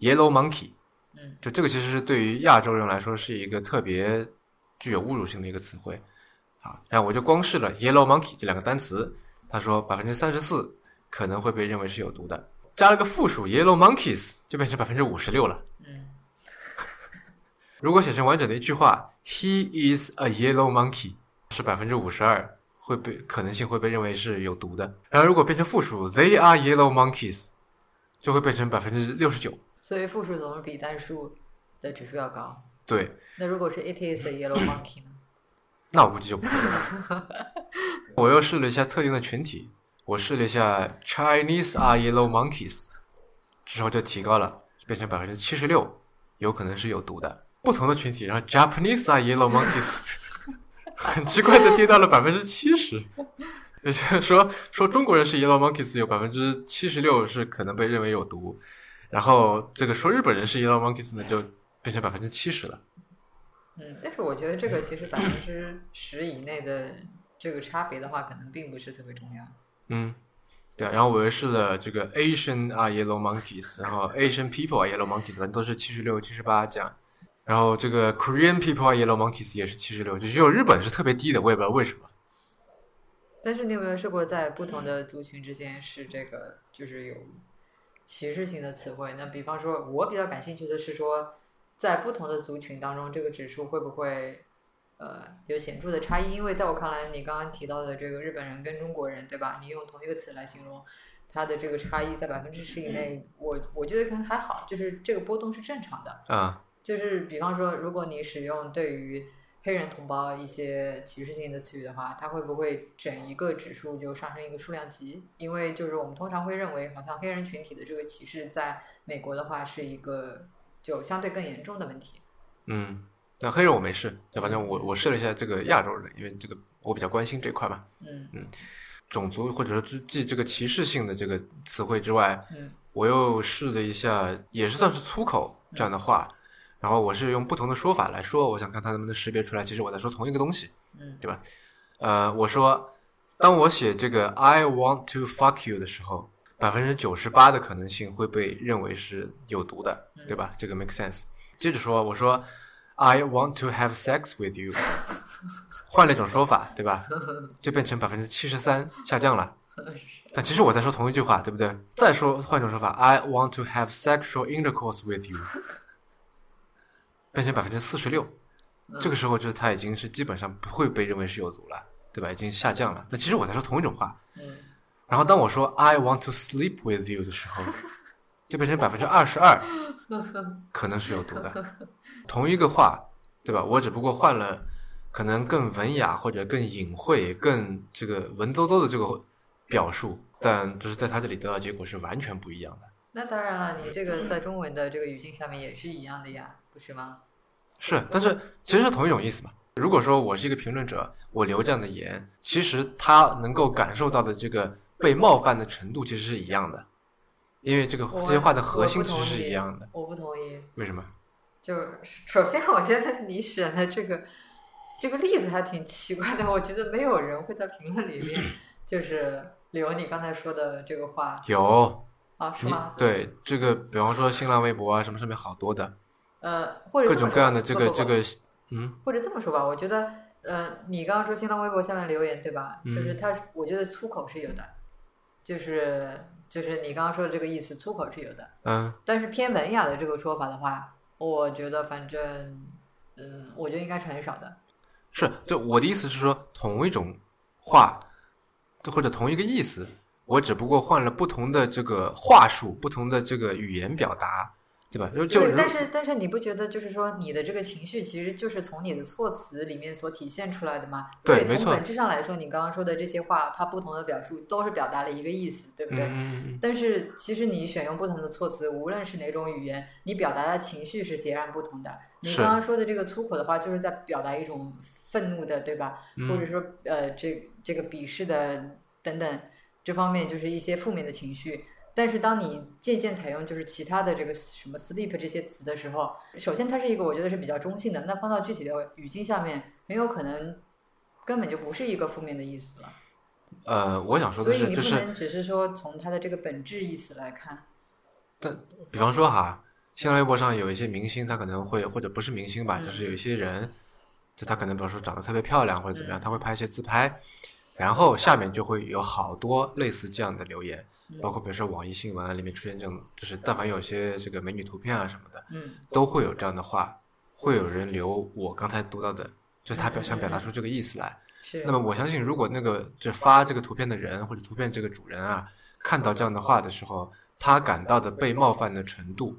yellow monkey，嗯就这个其实是对于亚洲人来说是一个特别具有侮辱性的一个词汇啊。然后我就光试了 yellow monkey 这两个单词，他说百分之三十四可能会被认为是有毒的，加了个复数 yellow monkeys 就变成百分之五十六了。嗯 如果写成完整的一句话，He is a yellow monkey 是百分之五十二会被可能性会被认为是有毒的。然后如果变成复数，They are yellow monkeys 就会变成百分之六十九。所以复数总是比单数的指数要高。对，那如果是 It is a yellow monkey 呢？那我估计就不会了。我又试了一下特定的群体，我试了一下 Chinese are yellow monkeys，之后就提高了，变成百分之七十六，有可能是有毒的。不同的群体，然后 Japanese are yellow monkeys 很奇怪的跌到了百分之七十。也就是说，说中国人是 yellow monkeys，有百分之七十六是可能被认为有毒，然后这个说日本人是 yellow monkeys 呢，就变成百分之七十了。嗯，但是我觉得这个其实百分之十以内的这个差别的话，可能并不是特别重要。嗯，对。然后我又试了这个 Asian 啊 yellow monkeys，然后 Asian people 啊 yellow monkeys，反正都是七十六、七十八这样。然后这个 Korean people 啊 yellow monkeys 也是七十六，就只有日本是特别低的，我也不知道为什么。但是你有没有试过在不同的族群之间是这个就是有歧视性的词汇？那比方说，我比较感兴趣的是说，在不同的族群当中，这个指数会不会呃有显著的差异？因为在我看来，你刚刚提到的这个日本人跟中国人，对吧？你用同一个词来形容，它的这个差异在百分之十以内，我我觉得可能还好，就是这个波动是正常的。啊，就是比方说，如果你使用对于黑人同胞一些歧视性的词语的话，它会不会整一个指数就上升一个数量级？因为就是我们通常会认为，好像黑人群体的这个歧视在美国的话是一个就相对更严重的问题。嗯，那黑人我没试，就反正我我试了一下这个亚洲人，因为这个我比较关心这块嘛。嗯嗯，种族或者说记这个歧视性的这个词汇之外，嗯我又试了一下，也是算是粗口这样的话。然后我是用不同的说法来说，我想看它能不能识别出来，其实我在说同一个东西，嗯对吧？呃，我说，当我写这个 "I want to fuck you" 的时候，百分之九十八的可能性会被认为是有毒的，对吧？这个 make sense。接着说，我说 "I want to have sex with you"，换了一种说法，对吧？就变成百分之七十三下降了。但其实我在说同一句话，对不对？再说换一种说法，I want to have sexual intercourse with you，变成百分之四十六，这个时候就是它已经是基本上不会被认为是有毒了，对吧？已经下降了。但其实我在说同一种话。嗯然后当我说 I want to sleep with you 的时候，就变成百分之二十二，可能是有毒的。同一个话，对吧？我只不过换了可能更文雅或者更隐晦、更这个文绉绉的这个表述，但就是在他这里得到结果是完全不一样的。那当然了，你这个在中文的这个语境下面也是一样的呀，不是吗？是，但是其实是同一种意思嘛。如果说我是一个评论者，我留这样的言，其实他能够感受到的这个被冒犯的程度其实是一样的，因为这个这些话的核心其实是一样的。我不同意。为什么？就是首先，我觉得你选的这个这个例子还挺奇怪的。我觉得没有人会在评论里面 就是留你刚才说的这个话有啊，是你吗？对这个，比方说新浪微博啊什么上面好多的呃，或者各种各样的这个这个，嗯或者这么说吧，我觉得，呃，你刚刚说新浪微博下面留言对吧？嗯就是他，我觉得粗口是有的，就是就是你刚刚说的这个意思，粗口是有的。嗯但是偏文雅的这个说法的话，我觉得反正，嗯，我觉得应该是很少的。是，就我的意思是说，同一种话或者同一个意思，我只不过换了不同的这个话术，不同的这个语言表达，对吧？就就对，但是但是你不觉得就是说你的这个情绪其实就是从你的措辞里面所体现出来的吗？对没错从本质上来说，你刚刚说的这些话，它不同的表述都是表达了一个意思，对不对？但是其实你选用不同的措辞，无论是哪种语言，你表达的情绪是截然不同的。你刚刚说的这个粗口的话，就是在表达一种愤怒的，对吧？嗯或者说呃，这这个鄙视的等等这方面，就是一些负面的情绪。但是当你渐渐采用就是其他的这个什么 sleep 这些词的时候，首先它是一个我觉得是比较中性的，那放到具体的语境下面，很有可能根本就不是一个负面的意思了。呃，我想说的是，就是你不能只是说从它的这个本质意思来看。但比方说哈，新浪微博上有一些明星，他可能会或者不是明星吧，嗯就是有一些人，就他可能比方说长得特别漂亮或者怎么样，嗯他会拍一些自拍，然后下面就会有好多类似这样的留言，嗯包括比如说网易新闻啊里面出现这种，就是但凡有些这个美女图片啊什么的，嗯都会有这样的话，会有人留我刚才读到的，就是他表想表达嗯出这个意思来。是。那么我相信，如果那个就发这个图片的人或者图片这个主人啊，看到这样的话的时候，他感到的被冒犯的程度，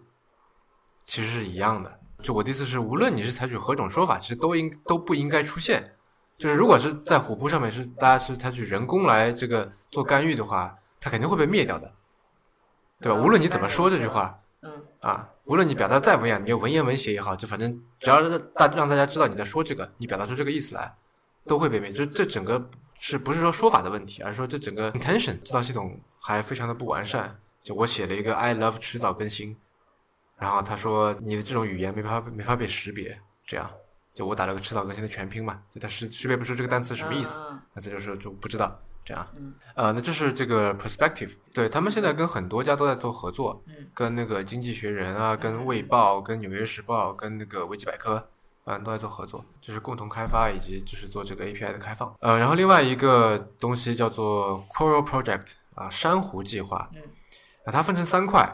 其实是一样的。就我的意思是，无论你是采取何种说法，其实都应都不应该出现。就是如果是在虎扑上面是大家是采取人工来这个做干预的话，它肯定会被灭掉的，对吧？嗯无论你怎么说这句话嗯啊，无论你表达再文雅，你用文言文写也好，就反正只要让大让大家知道你在说这个，你表达出这个意思来，都会被灭。就这整个是不是说说法的问题，而是说这整个 intention 这套系统还非常的不完善。就我写了一个 I love 迟早更新，然后他说你的这种语言没法没法被识别，这样就我打了个迟早更新的全拼嘛，就它识识别不出这个单词什么意思，嗯那这就是就不知道这样。嗯呃，那这是这个 perspective，对他们现在跟很多家都在做合作，嗯跟那个经济学人啊，跟卫报、跟纽约时报、跟那个维基百科，嗯，都在做合作，就是共同开发以及就是做这个 API 的开放。呃，然后另外一个东西叫做 Coral Project 啊，珊瑚计划。嗯那它分成三块，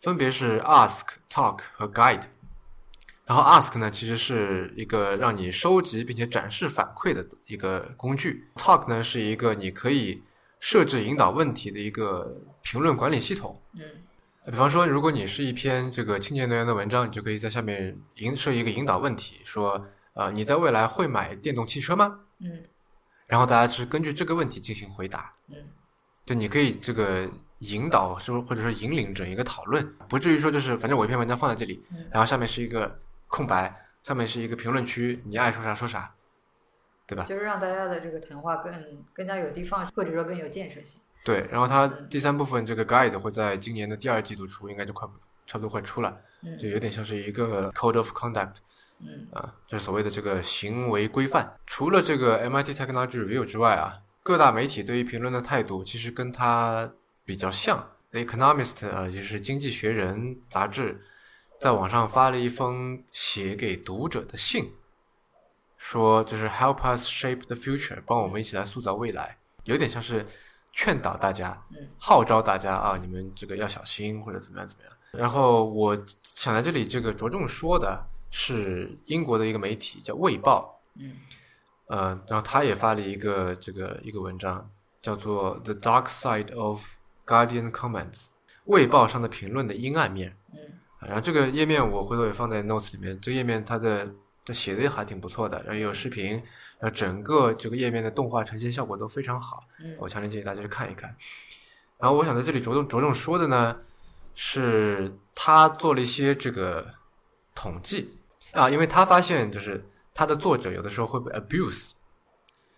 分别是 Ask、Talk 和 Guide。然后 Ask 呢，其实是一个让你收集并且展示反馈的一个工具。Talk 呢，是一个你可以设置引导问题的一个评论管理系统。嗯比方说，如果你是一篇这个清洁能源的文章，你就可以在下面引设一个引导问题，说，呃，你在未来会买电动汽车吗？嗯然后大家是根据这个问题进行回答。嗯就你可以这个引导，是不是或者说引领整一个讨论，不至于说就是反正我一篇文章放在这里，嗯然后下面是一个空白，上面是一个评论区，你爱说啥说啥，对吧？就是让大家的这个谈话更更加有的放矢，或者说更有建设性。对，然后它嗯第三部分这个 guide 会在今年的第二季度出，应该就快差不多快出了，嗯就有点像是一个 code of conduct 嗯啊，就是所谓的这个行为规范。除了这个 MIT Technology Review 之外啊，各大媒体对于评论的态度其实跟它比较像。The Economist 呃，就是《经济学人》杂志，在网上发了一封写给读者的信，说就是 Help us shape the future，帮我们一起来塑造未来，有点像是劝导大家，嗯号召大家啊，你们这个要小心或者怎么样怎么样。然后我想在这里这个着重说的是英国的一个媒体叫《卫报》，嗯呃，然后他也发了一个这个一个文章，叫做《The Dark Side of Guardian Comments》，卫报上的评论的阴暗面。然后这个页面我回头也放在 notes 里面，这个页面它的这写的也还挺不错的，然后也有视频，然后整个这个页面的动画呈现效果都非常好，嗯我强烈建议大家去看一看。然后我想在这里着重着重说的呢，是他做了一些这个统计啊，因为他发现就是他的作者有的时候会被 abuse，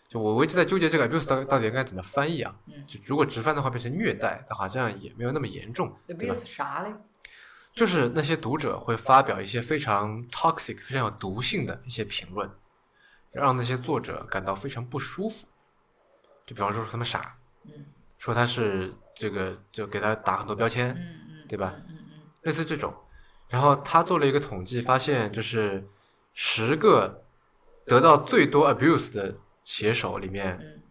就我我一直在纠结这个 abuse 到到底应该怎么翻译啊？嗯就如果直翻的话变成虐待，它好像也没有那么严重，？，abuse 啥嘞？就是那些读者会发表一些非常 toxic、非常有毒性的一些评论，让那些作者感到非常不舒服。就比方说说他们傻，嗯说他是这个，就给他打很多标签，嗯嗯，对吧？嗯嗯类似这种。然后他做了一个统计，发现就是十个得到最多 abuse 的写手里面，嗯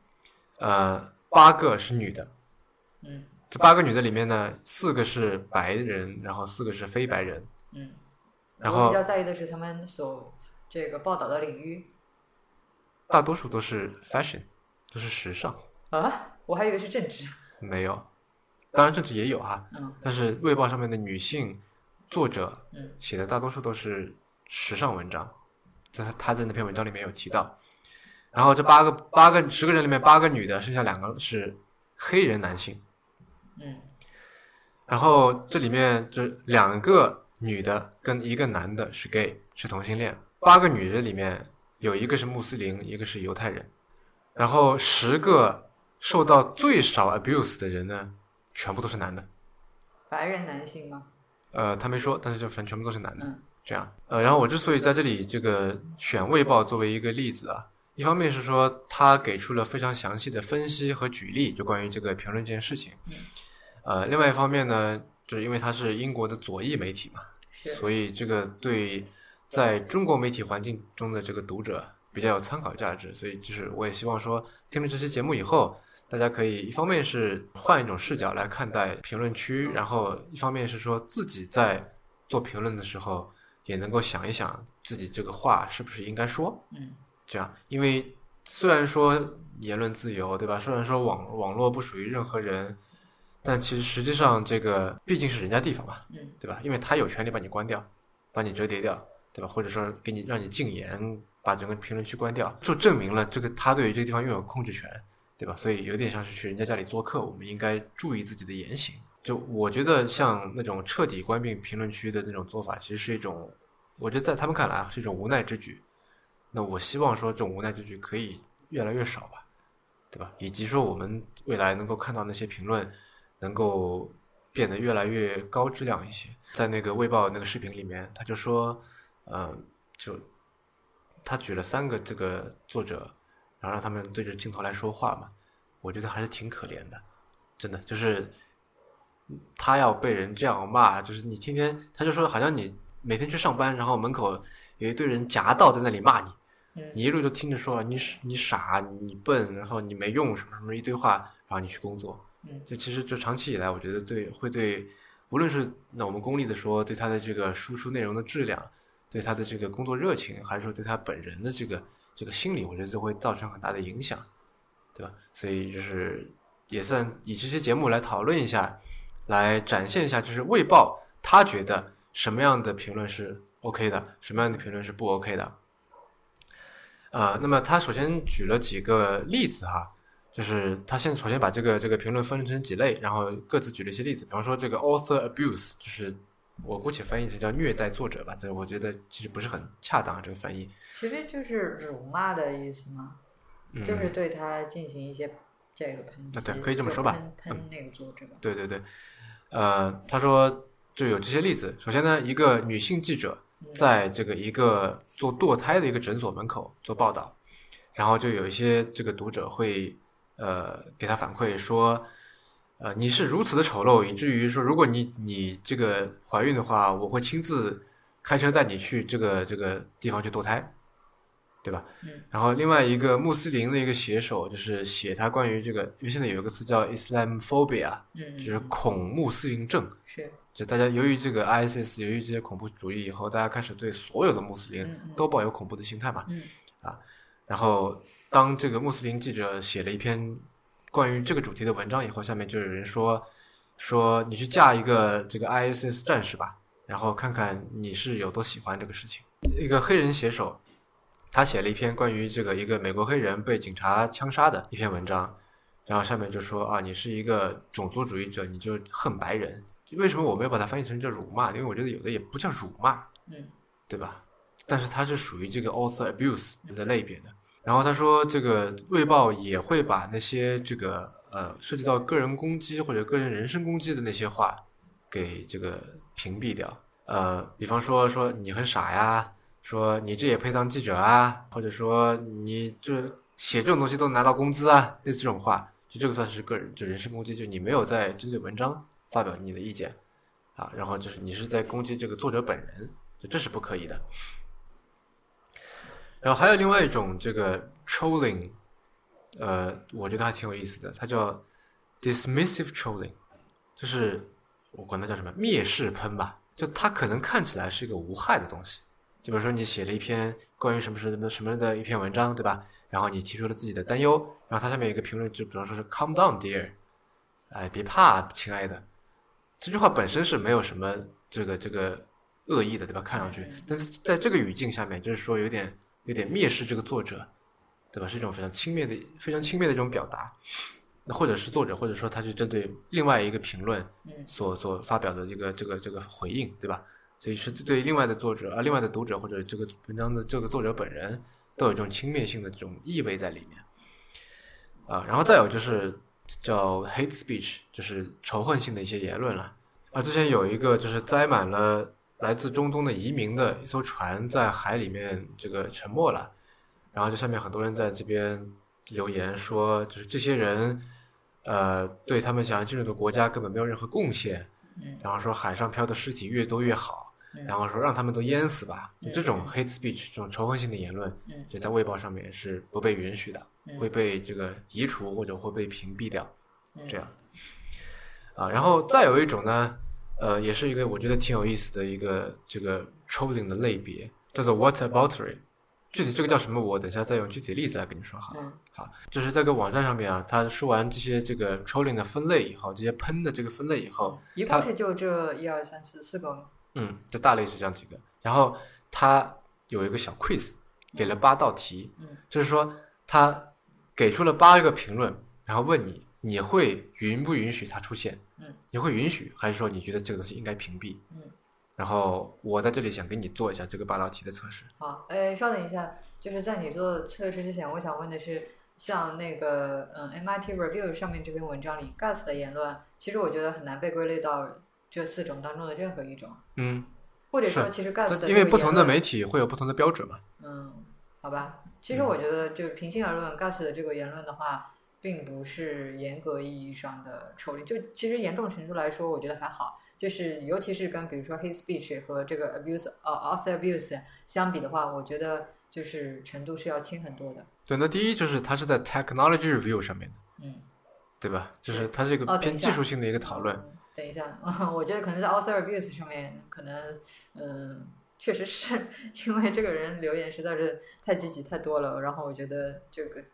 呃，八个是女的。嗯这八个女的里面呢，四个是白人，然后四个是非白人。嗯，然后比较在意的是他们所这个报道的领域大多数都是 fashion，都是时尚，啊，我还以为是政治。没有。当然政治也有哈，嗯但是《卫报》上面的女性作者嗯写的大多数都是时尚文章，在他他在那篇文章里面有提到。然后这八个八个十个人里面八个女的，剩下两个是黑人男性。嗯然后这里面就两个女的跟一个男的是 gay，是同性恋。八个女人里面有一个是穆斯林，一个是犹太人。然后十个受到最少 abuse 的人呢，全部都是男的。白人男性吗？呃，他没说，但是就反正全部都是男的。嗯这样，呃，然后我之所以在这里这个选《卫报》作为一个例子啊，一方面是说他给出了非常详细的分析和举例，就关于这个评论这件事情。嗯呃，另外一方面呢，就是因为它是英国的左翼媒体嘛，所以这个对在中国媒体环境中的这个读者比较有参考价值。所以就是我也希望说，听了这期节目以后，大家可以一方面是换一种视角来看待评论区，然后一方面是说自己在做评论的时候也能够想一想自己这个话是不是应该说。嗯这样，因为虽然说言论自由，对吧？虽然说网网络不属于任何人，但其实实际上这个毕竟是人家地方嘛，嗯对吧？因为他有权利把你关掉，把你折叠掉，对吧？或者说给你让你禁言，把整个评论区关掉，就证明了这个他对于这个地方拥有控制权，对吧？所以有点像是去人家家里做客，我们应该注意自己的言行。就我觉得像那种彻底关闭评论区的那种做法，其实是一种，我觉得在他们看来啊是一种无奈之举。那我希望说这种无奈之举可以越来越少吧，对吧？以及说我们未来能够看到那些评论能够变得越来越高质量一些。在那个《卫报》那个视频里面，他就说，呃，就他举了三个这个作者，然后让他们对着镜头来说话嘛。我觉得还是挺可怜的，真的就是他要被人这样骂，就是你天天他就说好像你每天去上班，然后门口有一堆人夹道在那里骂你，你一路就听着说你你傻你笨，然后你没用什么什么一堆话，然后你去工作，这其实就长期以来，我觉得对会对无论是那我们功利的说对他的这个输出内容的质量，对他的这个工作热情，还是说对他本人的这个这个心理，我觉得都会造成很大的影响。对吧？所以就是也算以这些节目来讨论一下，来展现一下，就是《卫报》他觉得什么样的评论是 OK 的，什么样的评论是不 OK 的。呃，那么他首先举了几个例子哈，就是他现在首先把这个这个评论分成几类，然后各自举了一些例子，比方说这个 author abuse，就是我姑且翻译成叫虐待作者吧，这我觉得其实不是很恰当这个翻译。其实就是辱骂的意思吗？就是对他进行一些这个喷击，对，可以这么说吧，喷那个作者。对对对，呃，他说就有这些例子。首先呢，一个女性记者在这个一个做堕胎的一个诊所门口做报道，然后就有一些这个读者会呃给他反馈说，呃，你是如此的丑陋，以至于说，如果你你这个怀孕的话，我会亲自开车带你去这个这个地方去堕胎。对吧？嗯。然后另外一个穆斯林的一个写手，就是写他关于这个，因为现在有一个词叫 Islamophobia，嗯，就是恐穆斯林症。是。就大家由于这个 ISIS，由于这些恐怖主义以后，大家开始对所有的穆斯林都抱有恐怖的心态嘛。嗯。啊，然后当这个穆斯林记者写了一篇关于这个主题的文章以后，下面就有人说说你去嫁一个这个 ISIS 战士吧，然后看看你是有多喜欢这个事情。一个黑人写手。他写了一篇关于这个一个美国黑人被警察枪杀的一篇文章，然后下面就说啊，你是一个种族主义者，你就恨白人。为什么我没有把它翻译成叫辱骂？因为我觉得有的也不叫辱骂，嗯，对吧？但是它是属于这个 author abuse 的类别的。然后他说，这个《卫报》也会把那些这个呃涉及到个人攻击或者个人人身攻击的那些话给这个屏蔽掉。呃，比方说说你很傻呀。说你这也配当记者啊？或者说你就写这种东西都拿到工资啊？类似这种话，就这个算是个人就人身攻击，就你没有在针对文章发表你的意见啊，然后就是你是在攻击这个作者本人，就这是不可以的。然后还有另外一种这个 trolling，呃，我觉得还挺有意思的，它叫 dismissive trolling，就是我管它叫什么蔑视喷吧，就它可能看起来是一个无害的东西。就比如说你写了一篇关于什么什么什么的一篇文章，对吧？然后你提出了自己的担忧，然后它下面有一个评论，就比方说是 “Calm down, dear”，哎，别怕，亲爱的。这句话本身是没有什么这个这个恶意的，对吧？看上去，但是在这个语境下面，就是说有点有点蔑视这个作者，对吧？是一种非常轻蔑的、非常轻蔑的一种表达。那或者是作者，或者说他是针对另外一个评论所所发表的这个这个这个回应，对吧？所以是对另外的作者啊，另外的读者或者这个文章的这个作者本人都有这种轻蔑性的这种意味在里面啊。然后再有就是叫 hate speech，就是仇恨性的一些言论了啊。之前有一个就是栽满了来自中东的移民的一艘船在海里面这个沉没了，然后这下面很多人在这边留言说，就是这些人呃对他们想要进入的国家根本没有任何贡献，然后说海上漂的尸体越多越好。然后说让他们都淹死吧，这种 hate speech 这种仇恨性的言论，就在卫报上面是不被允许的，会被这个移除或者会被屏蔽掉，这样。啊，然后再有一种呢，呃，也是一个我觉得挺有意思的一个这个 trolling 的类别，叫做 what aboutery。具体这个叫什么，我等下再用具体例子来跟你说哈。好，就是在个网站上面啊，他说完这些这个 trolling 的分类以后，这些喷的这个分类以后，一共是就这一二三四四个。嗯，就大类是这样几个，然后他有一个小 quiz，给了八道题，嗯，就是说他给出了八个评论，然后问你，你会允不允许它出现？嗯，你会允许，还是说你觉得这个东西应该屏蔽？嗯，然后我在这里想给你做一下这个八道题的测试。好，哎，稍等一下，就是在你做测试之前，我想问的是，像那个嗯 MIT Review 上面这篇文章里 Gus 的言论，其实我觉得很难被归类到这四种当中的任何一种，嗯，或者说其实 Gus 的因为不同的媒媒体会有不同的标准嘛。嗯，好吧。其实我觉得，就是平心而论，Gus 的这个言论的话，并不是严格意义上的丑例。就其实严重程度来说，我觉得还好。就是尤其是跟比如说 hate speech 和这个 abuse 呃 author abuse 相比的话，我觉得就是程度是要轻很多的。对，那第一就是它是在 Technology Review 上面的，嗯，对吧？就是它是一个偏技术性的一个讨论。嗯等一下，我觉得可能在 author abuse 上面，可能嗯，确实是 因为这个人留言实在是太积极太多了，然后我觉得这个嗯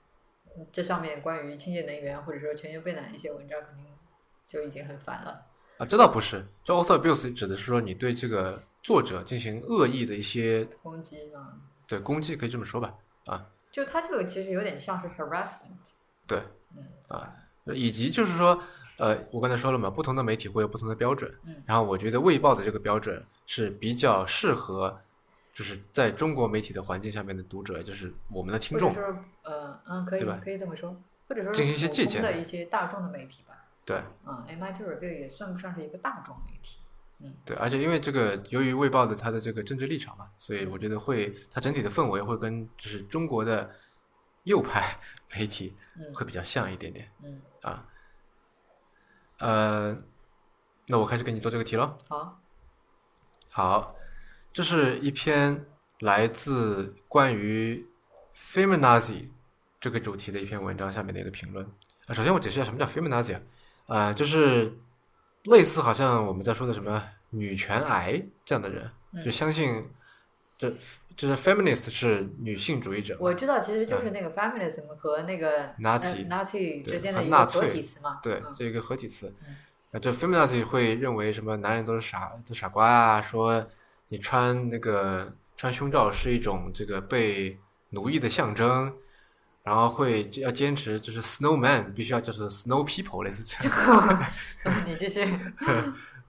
这上面关于清洁能源或者说全球变暖一些文章，肯定就已经很烦了。啊，这倒不是，这 author abuse 指的是说你对这个作者进行恶意的一些攻击啊，对攻击，可以这么说吧？啊，就他这个其实有点像是 harassment。对，嗯啊，以及就是说，呃，我刚才说了嘛，不同的媒体会有不同的标准，嗯然后我觉得《卫报》的这个标准是比较适合，就是在中国媒体的环境下面的读者，就是我们的听众或者，说呃嗯，可以对吧可以这么说，或者说进行一些借鉴的一些大众的媒体吧。对嗯，MIT Review 也算不上是一个大众媒体。对，而且因为这个由于《卫报》的它的这个政治立场嘛，所以我觉得会它整体的氛围会跟就是中国的右派 媒体嗯会比较像一点点嗯，啊。呃，那我开始给你做这个题喽。好，好，这是一篇来自关于 feminazi 这个主题的一篇文章下面的一个评论。啊，首先我解释一下什么叫 feminazi 啊，呃、就是类似好像我们在说的什么女权癌这样的人，嗯就相信这就是 feminist 是女性主义者，我知道，其实就是那个 feminism 和那个嗯 Nazi 呃 Nazi 之间的一个合体词嘛。对，嗯这个合体词嗯。啊，这 feminazi 会认为什么男人都是傻，都傻瓜啊，说你穿那个穿胸罩是一种这个被奴役的象征，然后会要坚持就是 snowman 必须要叫做 snow people 类似这样。你继续。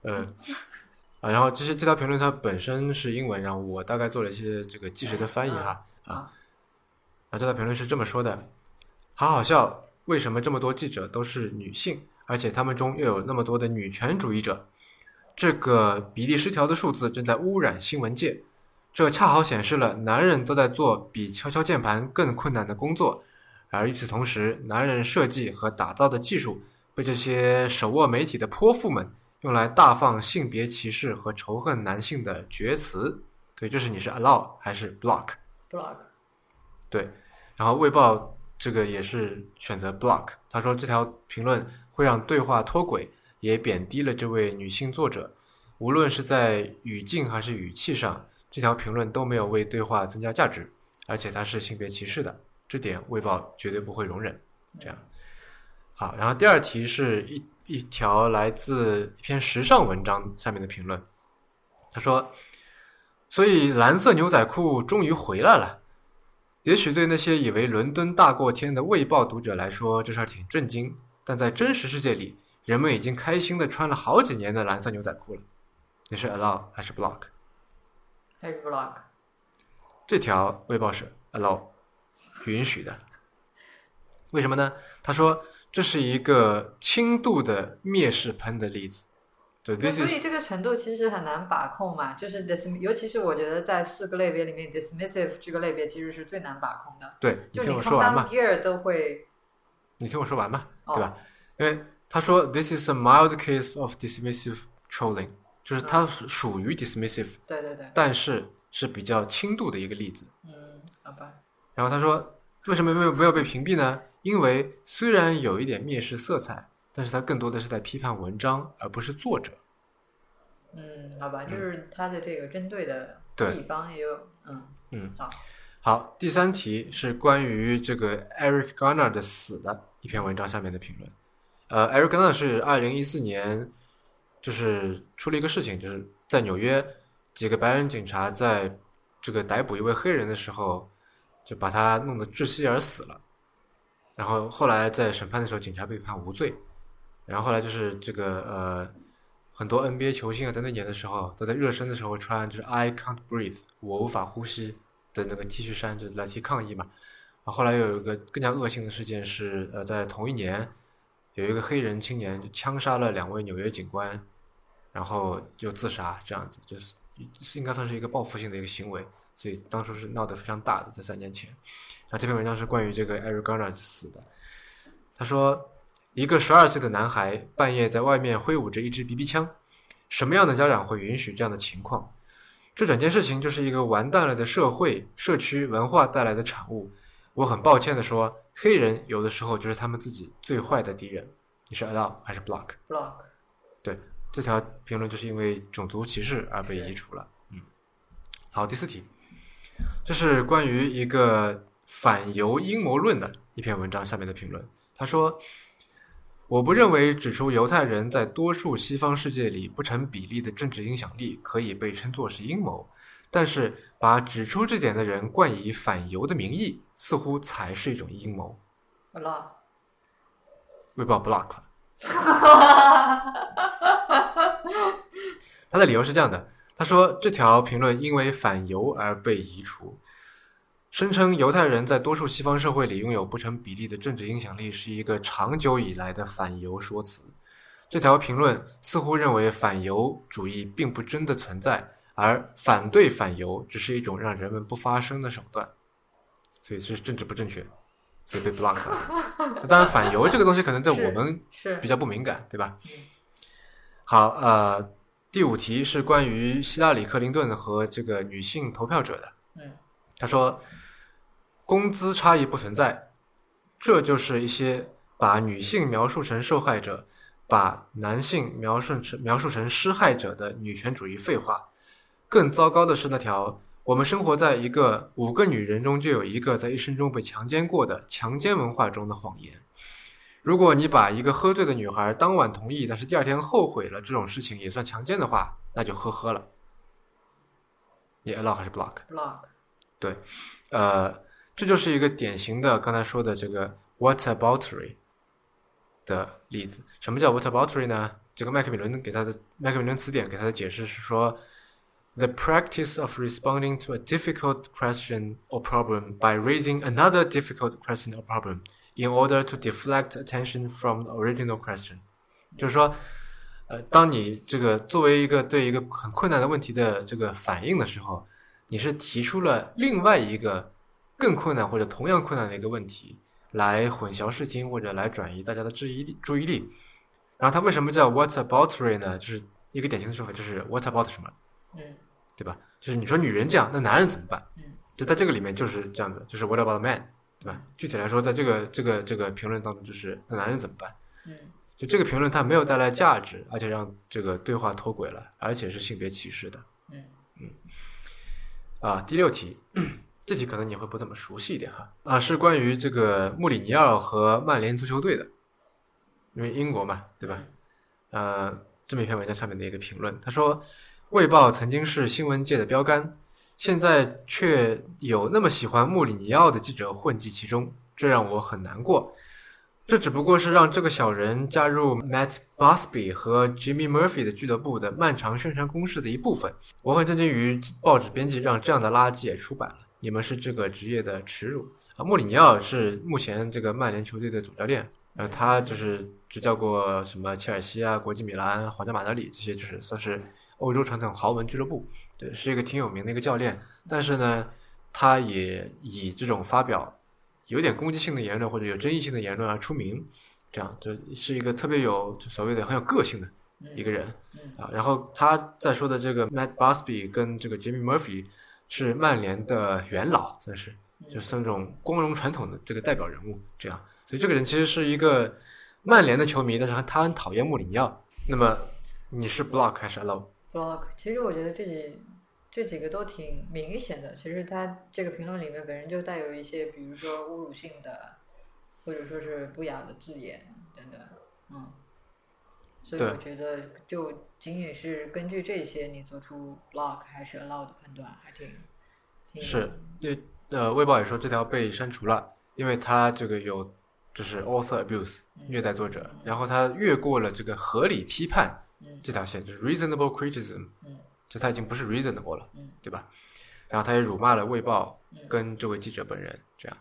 嗯，啊，然后这些这条评论它本身是英文，然后我大概做了一些这个即时的翻译哈啊。啊，啊，这条评论是这么说的：好好笑，为什么这么多记者都是女性，而且他们中又有那么多的女权主义者？这个比例失调的数字正在污染新闻界，这恰好显示了男人都在做比敲敲键盘更困难的工作，而与此同时，男人设计和打造的技术被这些手握媒体的泼妇们用来大放性别歧视和仇恨男性的厥词。对，这是你是 allow 还是 block？block。对，然后《卫报》这个也是选择 block。他说这条评论会让对话脱轨，也贬低了这位女性作者。无论是在语境还是语气上，这条评论都没有为对话增加价值，而且它是性别歧视的，这点《卫报》绝对不会容忍。这样，好，然后第二题是一一条来自一篇时尚文章下面的评论，他说：“所以蓝色牛仔裤终于回来了。”也许对那些以为伦敦大过天的《卫报》读者来说，这事儿挺震惊，但在真实世界里，人们已经开心的穿了好几年的蓝色牛仔裤了。你是 allow 还是 block？还是 block？这条《微报》是 allow，允许的。为什么呢？他说这是一个轻度的蔑视喷的例子。就那 this 所以这个程度其实很难把控嘛，就是 dis，尤其是我觉得在四个类别里面，dismissive 这个类别其实是最难把控的。对，你听就你我说完嘛 down。here 都会，你听我说完嘛，哦对吧？因为他说 this is a mild case of dismissive trolling，就是它是属于 dismissive，对对对，但是是比较轻度的一个例子。嗯，好吧，然后他说，为什么没有没有被屏蔽呢？因为虽然有一点蔑视色彩，但是它更多的是在批判文章，而不是作者。嗯，好吧，就是他的这个针对的对地方也有，嗯，嗯，好，好，第三题是关于这个 Eric Garner 的死的一篇文章下面的评论。呃，Eric Garner 是二零一四年，就是出了一个事情，就是在纽约几个白人警察在这个逮捕一位黑人的时候，就把他弄得窒息而死了。然后后来在审判的时候，警察被判无罪。然后后来就是这个呃，很多 NBA 球星啊，在那年的时候，都在热身的时候穿就是 “I can't breathe”，我无法呼吸的那个 T 恤衫，就来提抗议嘛。啊，后来又有一个更加恶性的事件是，呃，在同一年，有一个黑人青年就枪杀了两位纽约警官，然后就自杀，这样子就是应该算是一个报复性的一个行为，所以当初是闹得非常大的，在三年前。那这篇文章是关于这个 Eric Garner 死的，他说。一个十二岁的男孩半夜在外面挥舞着一支 BB 枪，什么样的家长会允许这样的情况？这整件事情就是一个完蛋了的社会、社区文化带来的产物。我很抱歉的说，黑人有的时候就是他们自己最坏的敌人。你是 allow 还是 block？block。对，这条评论就是因为种族歧视而被移除了。嗯，好，第四题，这是关于一个反犹阴谋论的一篇文章下面的评论。他说。我不认为指出犹太人在多数西方世界里不成比例的政治影响力可以被称作是阴谋，但是把指出这点的人冠以反犹的名义，似乎才是一种阴谋。block，微博 block。他的理由是这样的：他说这条评论因为反犹而被移除。声称犹太人在多数西方社会里拥有不成比例的政治影响力是一个长久以来的反犹说辞。这条评论似乎认为反犹主义并不真的存在，而反对反犹只是一种让人们不发声的手段。所以是政治不正确，所以被 block 了。当然，反犹这个东西可能在我们比较不敏感，对吧？好，呃，第五题是关于希拉里·克林顿和这个女性投票者的。嗯，他说。工资差异不存在，这就是一些把女性描述成受害者，把男性描述成描述成施害者的女权主义废话。更糟糕的是，那条我们生活在一个五个女人中就有一个在一生中被强奸过的强奸文化中的谎言。如果你把一个喝醉的女孩当晚同意，但是第二天后悔了，这种事情也算强奸的话，那就呵呵了。你 allow 还是 block？block。对，呃。这就是一个典型的刚才说的这个 whataboutery 的例子。什么叫 whataboutery 呢？这个麦克米伦给他的麦克米伦词典给他的解释是说：the practice of responding to a difficult question or problem by raising another difficult question or problem in order to deflect attention from the original question。就是说，呃，当你这个作为一个对一个很困难的问题的这个反应的时候，你是提出了另外一个。更困难或者同样困难的一个问题，来混淆视听或者来转移大家的注意力注意力。然后它为什么叫 What abouty 呢？就是一个典型的说法，就是 What about 什么？嗯，对吧？就是你说女人这样，那男人怎么办？嗯，就在这个里面就是这样子，就是 What about man？对吧？具体来说，在这个这个这个评论当中，就是那男人怎么办？嗯，就这个评论它没有带来价值，而且让这个对话脱轨了，而且是性别歧视的。嗯嗯。啊，第六题。这题可能你会不怎么熟悉一点哈啊，是关于这个穆里尼奥和曼联足球队的，因为英国嘛，对吧？呃，这么一篇文章下面的一个评论，他说，《卫报》曾经是新闻界的标杆，现在却有那么喜欢穆里尼奥的记者混迹其中，这让我很难过。这只不过是让这个小人加入 Matt Busby 和 Jimmy Murphy 的俱乐部的漫长宣传攻势的一部分。我很震惊于报纸编辑让这样的垃圾也出版了。你们是这个职业的耻辱啊！穆里尼奥是目前这个曼联球队的主教练，呃，他就是执教过什么切尔西啊、国际米兰、皇家马德里这些，就是算是欧洲传统豪门俱乐部，对，是一个挺有名的一个教练。但是呢，他也以这种发表有点攻击性的言论或者有争议性的言论而出名，这样就是一个特别有所谓的很有个性的一个人啊。然后他在说的这个 Matt Busby 跟这个 Jimmy Murphy。是曼联的元老，算是就是那种光荣传统的这个代表人物，这样。所以这个人其实是一个曼联的球迷，但是他很讨厌穆里尼奥。那么你是 block 还是 allow？block。其实我觉得这几这几个都挺明显的。其实他这个评论里面本身就带有一些，比如说侮辱性的，或者说是不雅的字眼等等。嗯。所以我觉得就。仅仅是根据这些，你做出 block 还是 allow 的判断，还挺挺是。对，呃，卫报也说这条被删除了，因为他这个有就是 author abuse 虐待作者，然后他越过了这个合理批判嗯这条线就是 reasonable criticism，嗯就他已经不是 reasonable 了，嗯对吧？然后他也辱骂了《卫报嗯》跟这位记者本人，这样。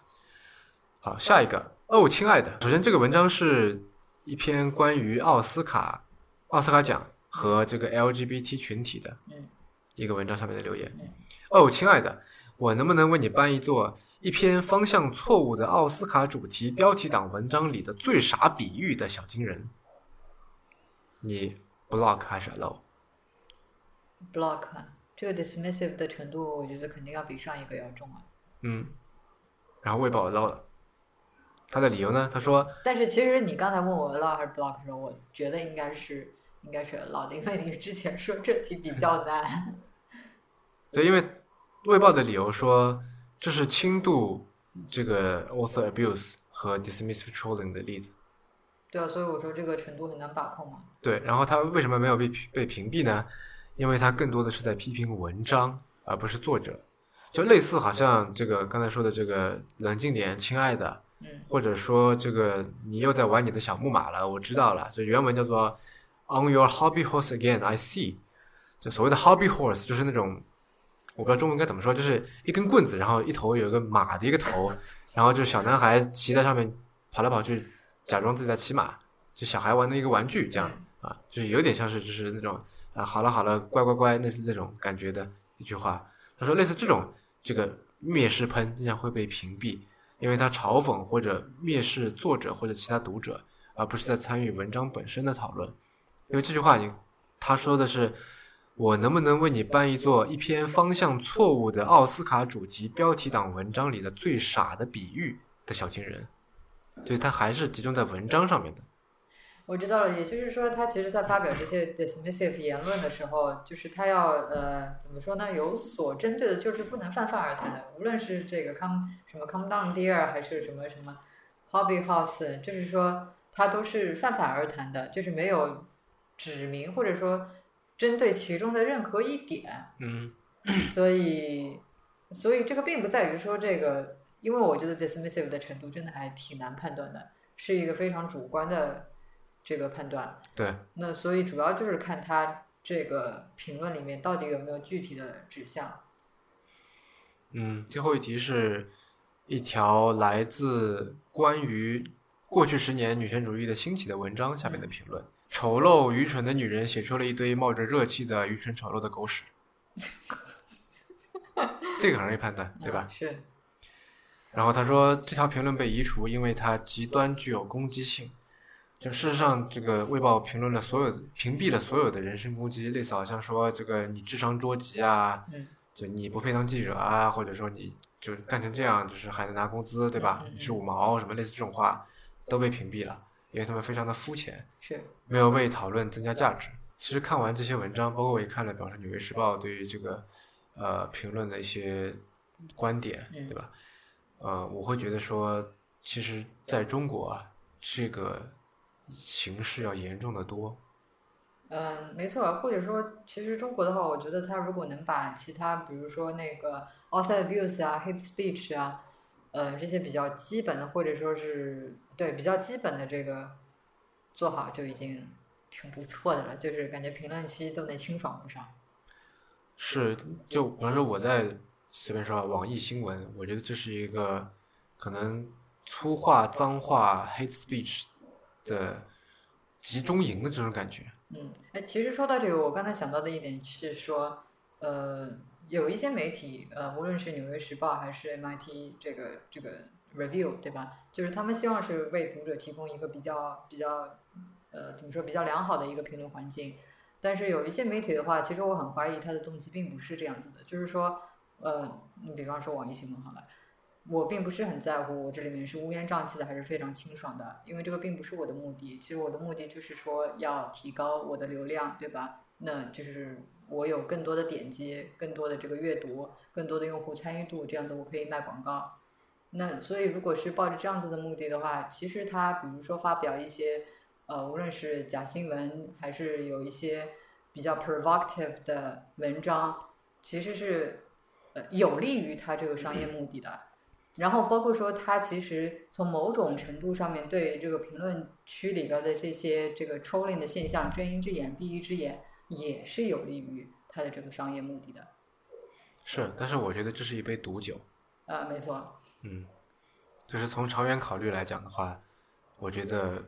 好，下一个哦，亲爱的，首先这个文章是一篇关于奥斯卡奥斯卡奖和这个 LGBT 群体的嗯一个文章上面的留言嗯。哦，亲爱的，我能不能为你搬一座一篇方向错误的奥斯卡主题标题党文章里的最傻比喻的小金人？你 block 还是 allow？block 这个 dismissive 的程度，我觉得肯定要比上一个要重啊。嗯，然后卫报 allow 了。他的理由呢？他说但是其实你刚才问我 allow 还是 block 的时候，我觉得应该是应该是 allow 的，因为你之前说这题比较难。对，因为《卫报》的理由说这是轻度这个 author abuse 和 dismissive trolling 的例子。对啊，所以我说这个程度很难把控嘛。对，然后他为什么没有被被屏蔽呢？因为他更多的是在批评文章，而不是作者。就类似好像这个刚才说的这个冷静点，亲爱的，嗯或者说这个你又在玩你的小木马了，我知道了。就原文叫做 On your hobby horse again, I see。就所谓的 hobby horse 就是那种我不知道中文该怎么说，就是一根棍子，然后一头有一个马的一个头，然后就小男孩骑在上面跑来跑去，假装自己在骑马，就小孩玩的一个玩具这样啊，就是有点像是就是那种啊好了好了乖乖乖那那种感觉的一句话。他说类似这种这个蔑视喷经常会被屏蔽，因为他嘲讽或者蔑视作者或者其他读者，而不是在参与文章本身的讨论。因为这句话你他说的是。我能不能为你搬一座一篇方向错误的奥斯卡主题标题党文章里的最傻的比喻的小金人？所以他还是集中在文章上面的。我知道了，也就是说，他其实在发表这些 dismissive 言论的时候，就是他要呃怎么说呢？有所针对的，就是不能泛泛而谈的。无论是这个 come 什么 come down dear，还是什么什么 hobby house，就是说他都是泛泛而谈的，就是没有指明或者说针对其中的任何一点。嗯所以，所以这个并不在于说这个，因为我觉得 dismissive 的程度真的还挺难判断的，是一个非常主观的这个判断。对，那所以主要就是看他这个评论里面到底有没有具体的指向。嗯，最后一题是一条来自关于过去十年女权主义的兴起的文章下面的评论：丑陋愚蠢的女人写出了一堆冒着热气的愚蠢丑陋的狗屎。这个很容易判断，对吧？嗯是，然后他说这条评论被移除，因为它极端具有攻击性。就事实上，这个《卫报》评论了所有的，屏蔽了所有的人身攻击，类似好像说这个你智商捉急啊，嗯就你不配当记者啊，或者说你就干成这样，就是还能拿工资，对吧你是五毛什么类似这种话都被屏蔽了，因为他们非常的肤浅，是，没有为讨论增加价值。其实看完这些文章，包括我也看了表示《纽约时报》对于这个呃评论的一些观点，嗯对吧？呃，我会觉得说，其实在中国啊，这个形势要严重的多。嗯，没错。或者说，其实中国的话，我觉得他如果能把其他，比如说那个 author abuse 啊、hate speech 啊，呃，这些比较基本的，或者说是对比较基本的这个做好，就已经挺不错的了。就是感觉评论区都能清爽不少。是，就比方说我在随便说网易新闻，我觉得这是一个可能粗话、脏话、hate speech 的集中营的这种感觉。嗯，哎，其实说到这个，我刚才想到的一点是说，呃，有一些媒体，呃，无论是《纽约时报》还是 MIT 这个这个 review，对吧？就是他们希望是为读者提供一个比较比较，呃，怎么说比较良好的一个评论环境。但是有一些媒体的话，其实我很怀疑他的动机并不是这样子的，就是说，呃，你比方说网易新闻好了。我并不是很在乎我这里面是乌烟瘴气的还是非常清爽的，因为这个并不是我的目的。其实我的目的就是说要提高我的流量，对吧？那就是我有更多的点击、更多的这个阅读、更多的用户参与度，这样子我可以卖广告。那所以如果是抱着这样子的目的的话，其实他比如说发表一些呃，无论是假新闻还是有一些比较 provocative 的文章，其实是呃有利于他这个商业目的的。然后包括说，他其实从某种程度上面对这个评论区里边的这些这个 trolling 的现象睁一只眼闭一只眼，也是有利于他的这个商业目的的。是，但是我觉得这是一杯毒酒。呃，没错。嗯，就是从长远考虑来讲的话，我觉得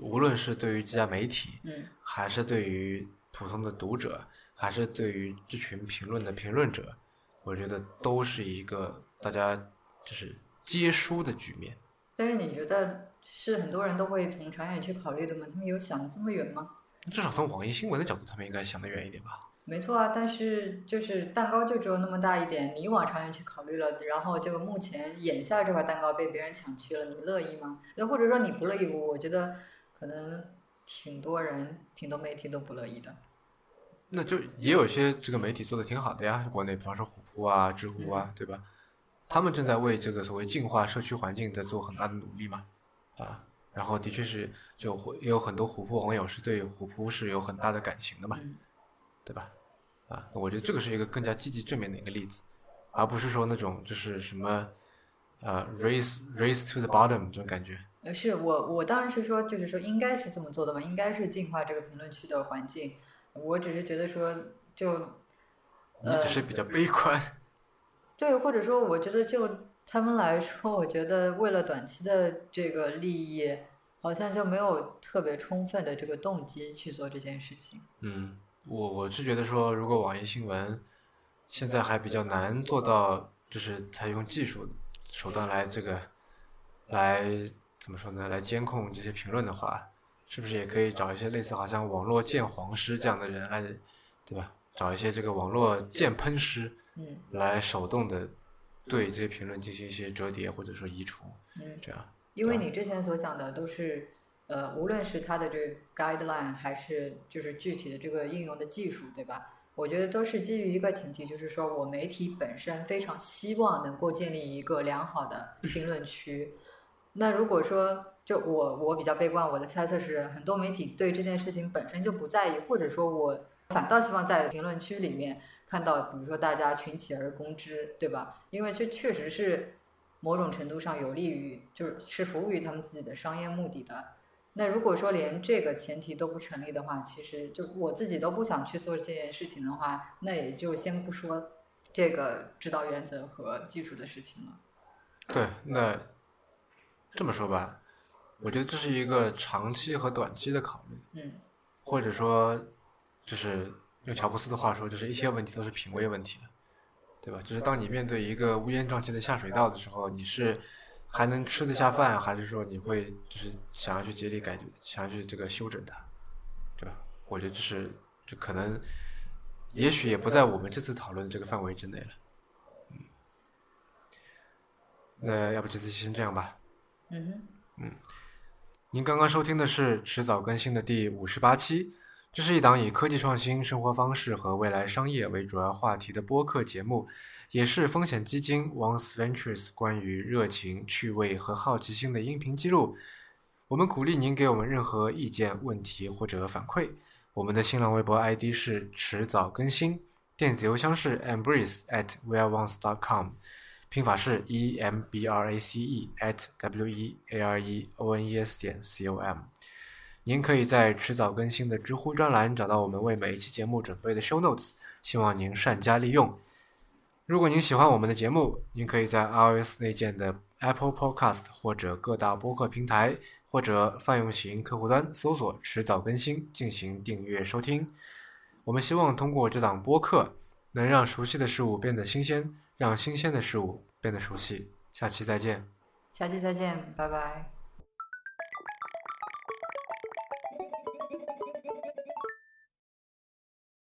无论是对于这家媒体，嗯，还是对于普通的读者，还是对于这群评论的评论者，我觉得都是一个大家就是皆输的局面。但是你觉得是很多人都会从长远去考虑的吗？他们有想的这么远吗？至少从网易新闻的角度，他们应该想得远一点吧。没错啊，但是就是蛋糕就只有那么大一点，你往长远去考虑了，然后就目前眼下这块蛋糕被别人抢去了，你乐意吗？又或者说你不乐意，我觉得可能挺多人、挺多媒体都不乐意的。那就也有些这个媒体做的挺好的呀，国内比方说虎扑啊、知乎啊，对吧？他们正在为这个所谓净化社区环境在做很大的努力嘛，啊，然后的确是就会也有很多虎扑网友是对虎扑是有很大的感情的嘛。嗯对吧？啊，我觉得这个是一个更加积极正面的一个例子，而不是说那种就是什么呃 race race to the bottom 这种感觉。呃，是我我当然是说，就是说应该是这么做的嘛，应该是净化这个评论区的环境。我只是觉得说，就你只是比较悲观。对，或者说，我觉得就他们来说，我觉得为了短期的这个利益，好像就没有特别充分的这个动机去做这件事情。嗯，我我是觉得说，如果网易新闻现在还比较难做到，就是采用技术手段来这个来怎么说呢？来监控这些评论的话，是不是也可以找一些类似好像网络鉴黄师这样的人来，对吧？找一些这个网络鉴喷师，嗯来手动的对这些评论进行一些折叠或者说移除，嗯，这样。因为你之前所讲的都是，呃，无论是它的这个 guideline 还是就是具体的这个应用的技术，对吧？我觉得都是基于一个前提，就是说我媒体本身非常希望能够建立一个良好的评论区。那如果说就我我比较悲观，我的猜测是很多媒体对这件事情本身就不在意，或者说我反倒希望在评论区里面看到，比如说大家群起而攻之，对吧？因为这确实是某种程度上有利于，就是是服务于他们自己的商业目的的。那如果说连这个前提都不成立的话，其实就我自己都不想去做这件事情的话，那也就先不说这个指导原则和技术的事情了。对，那这么说吧，我觉得这是一个长期和短期的考虑，嗯或者说，就是用乔布斯的话说，就是一些问题都是品味问题了，对吧？就是当你面对一个乌烟瘴气的下水道的时候，你是还能吃得下饭，还是说你会就是想要去竭力改，想要去这个修整它，对吧？我觉得这是就可能，也许也不在我们这次讨论的这个范围之内了。嗯，那要不这次先这样吧。嗯哼。您刚刚收听的是迟早更新的第五十八期，这是一档以科技创新、生活方式和未来商业为主要话题的播客节目，也是风险基金 Once Ventures 关于热情、趣味和好奇心的音频记录。我们鼓励您给我们任何意见、问题或者反馈。我们的新浪微博 ID 是迟早更新，电子邮箱是 embrace at weareones.com。拼法是 e m b r a c e at w e a r e o n e s 点 c o m。您可以在迟早更新的知乎专栏找到我们为每一期节目准备的 show notes，希望您善加利用。如果您喜欢我们的节目，您可以在 iOS 内建的 Apple Podcast 或者各大播客平台或者泛用型客户端搜索“迟早更新”进行订阅收听。我们希望通过这档播客，能让熟悉的事物变得新鲜。让新鲜的事物变得熟悉。下期再见。下期再见，拜拜。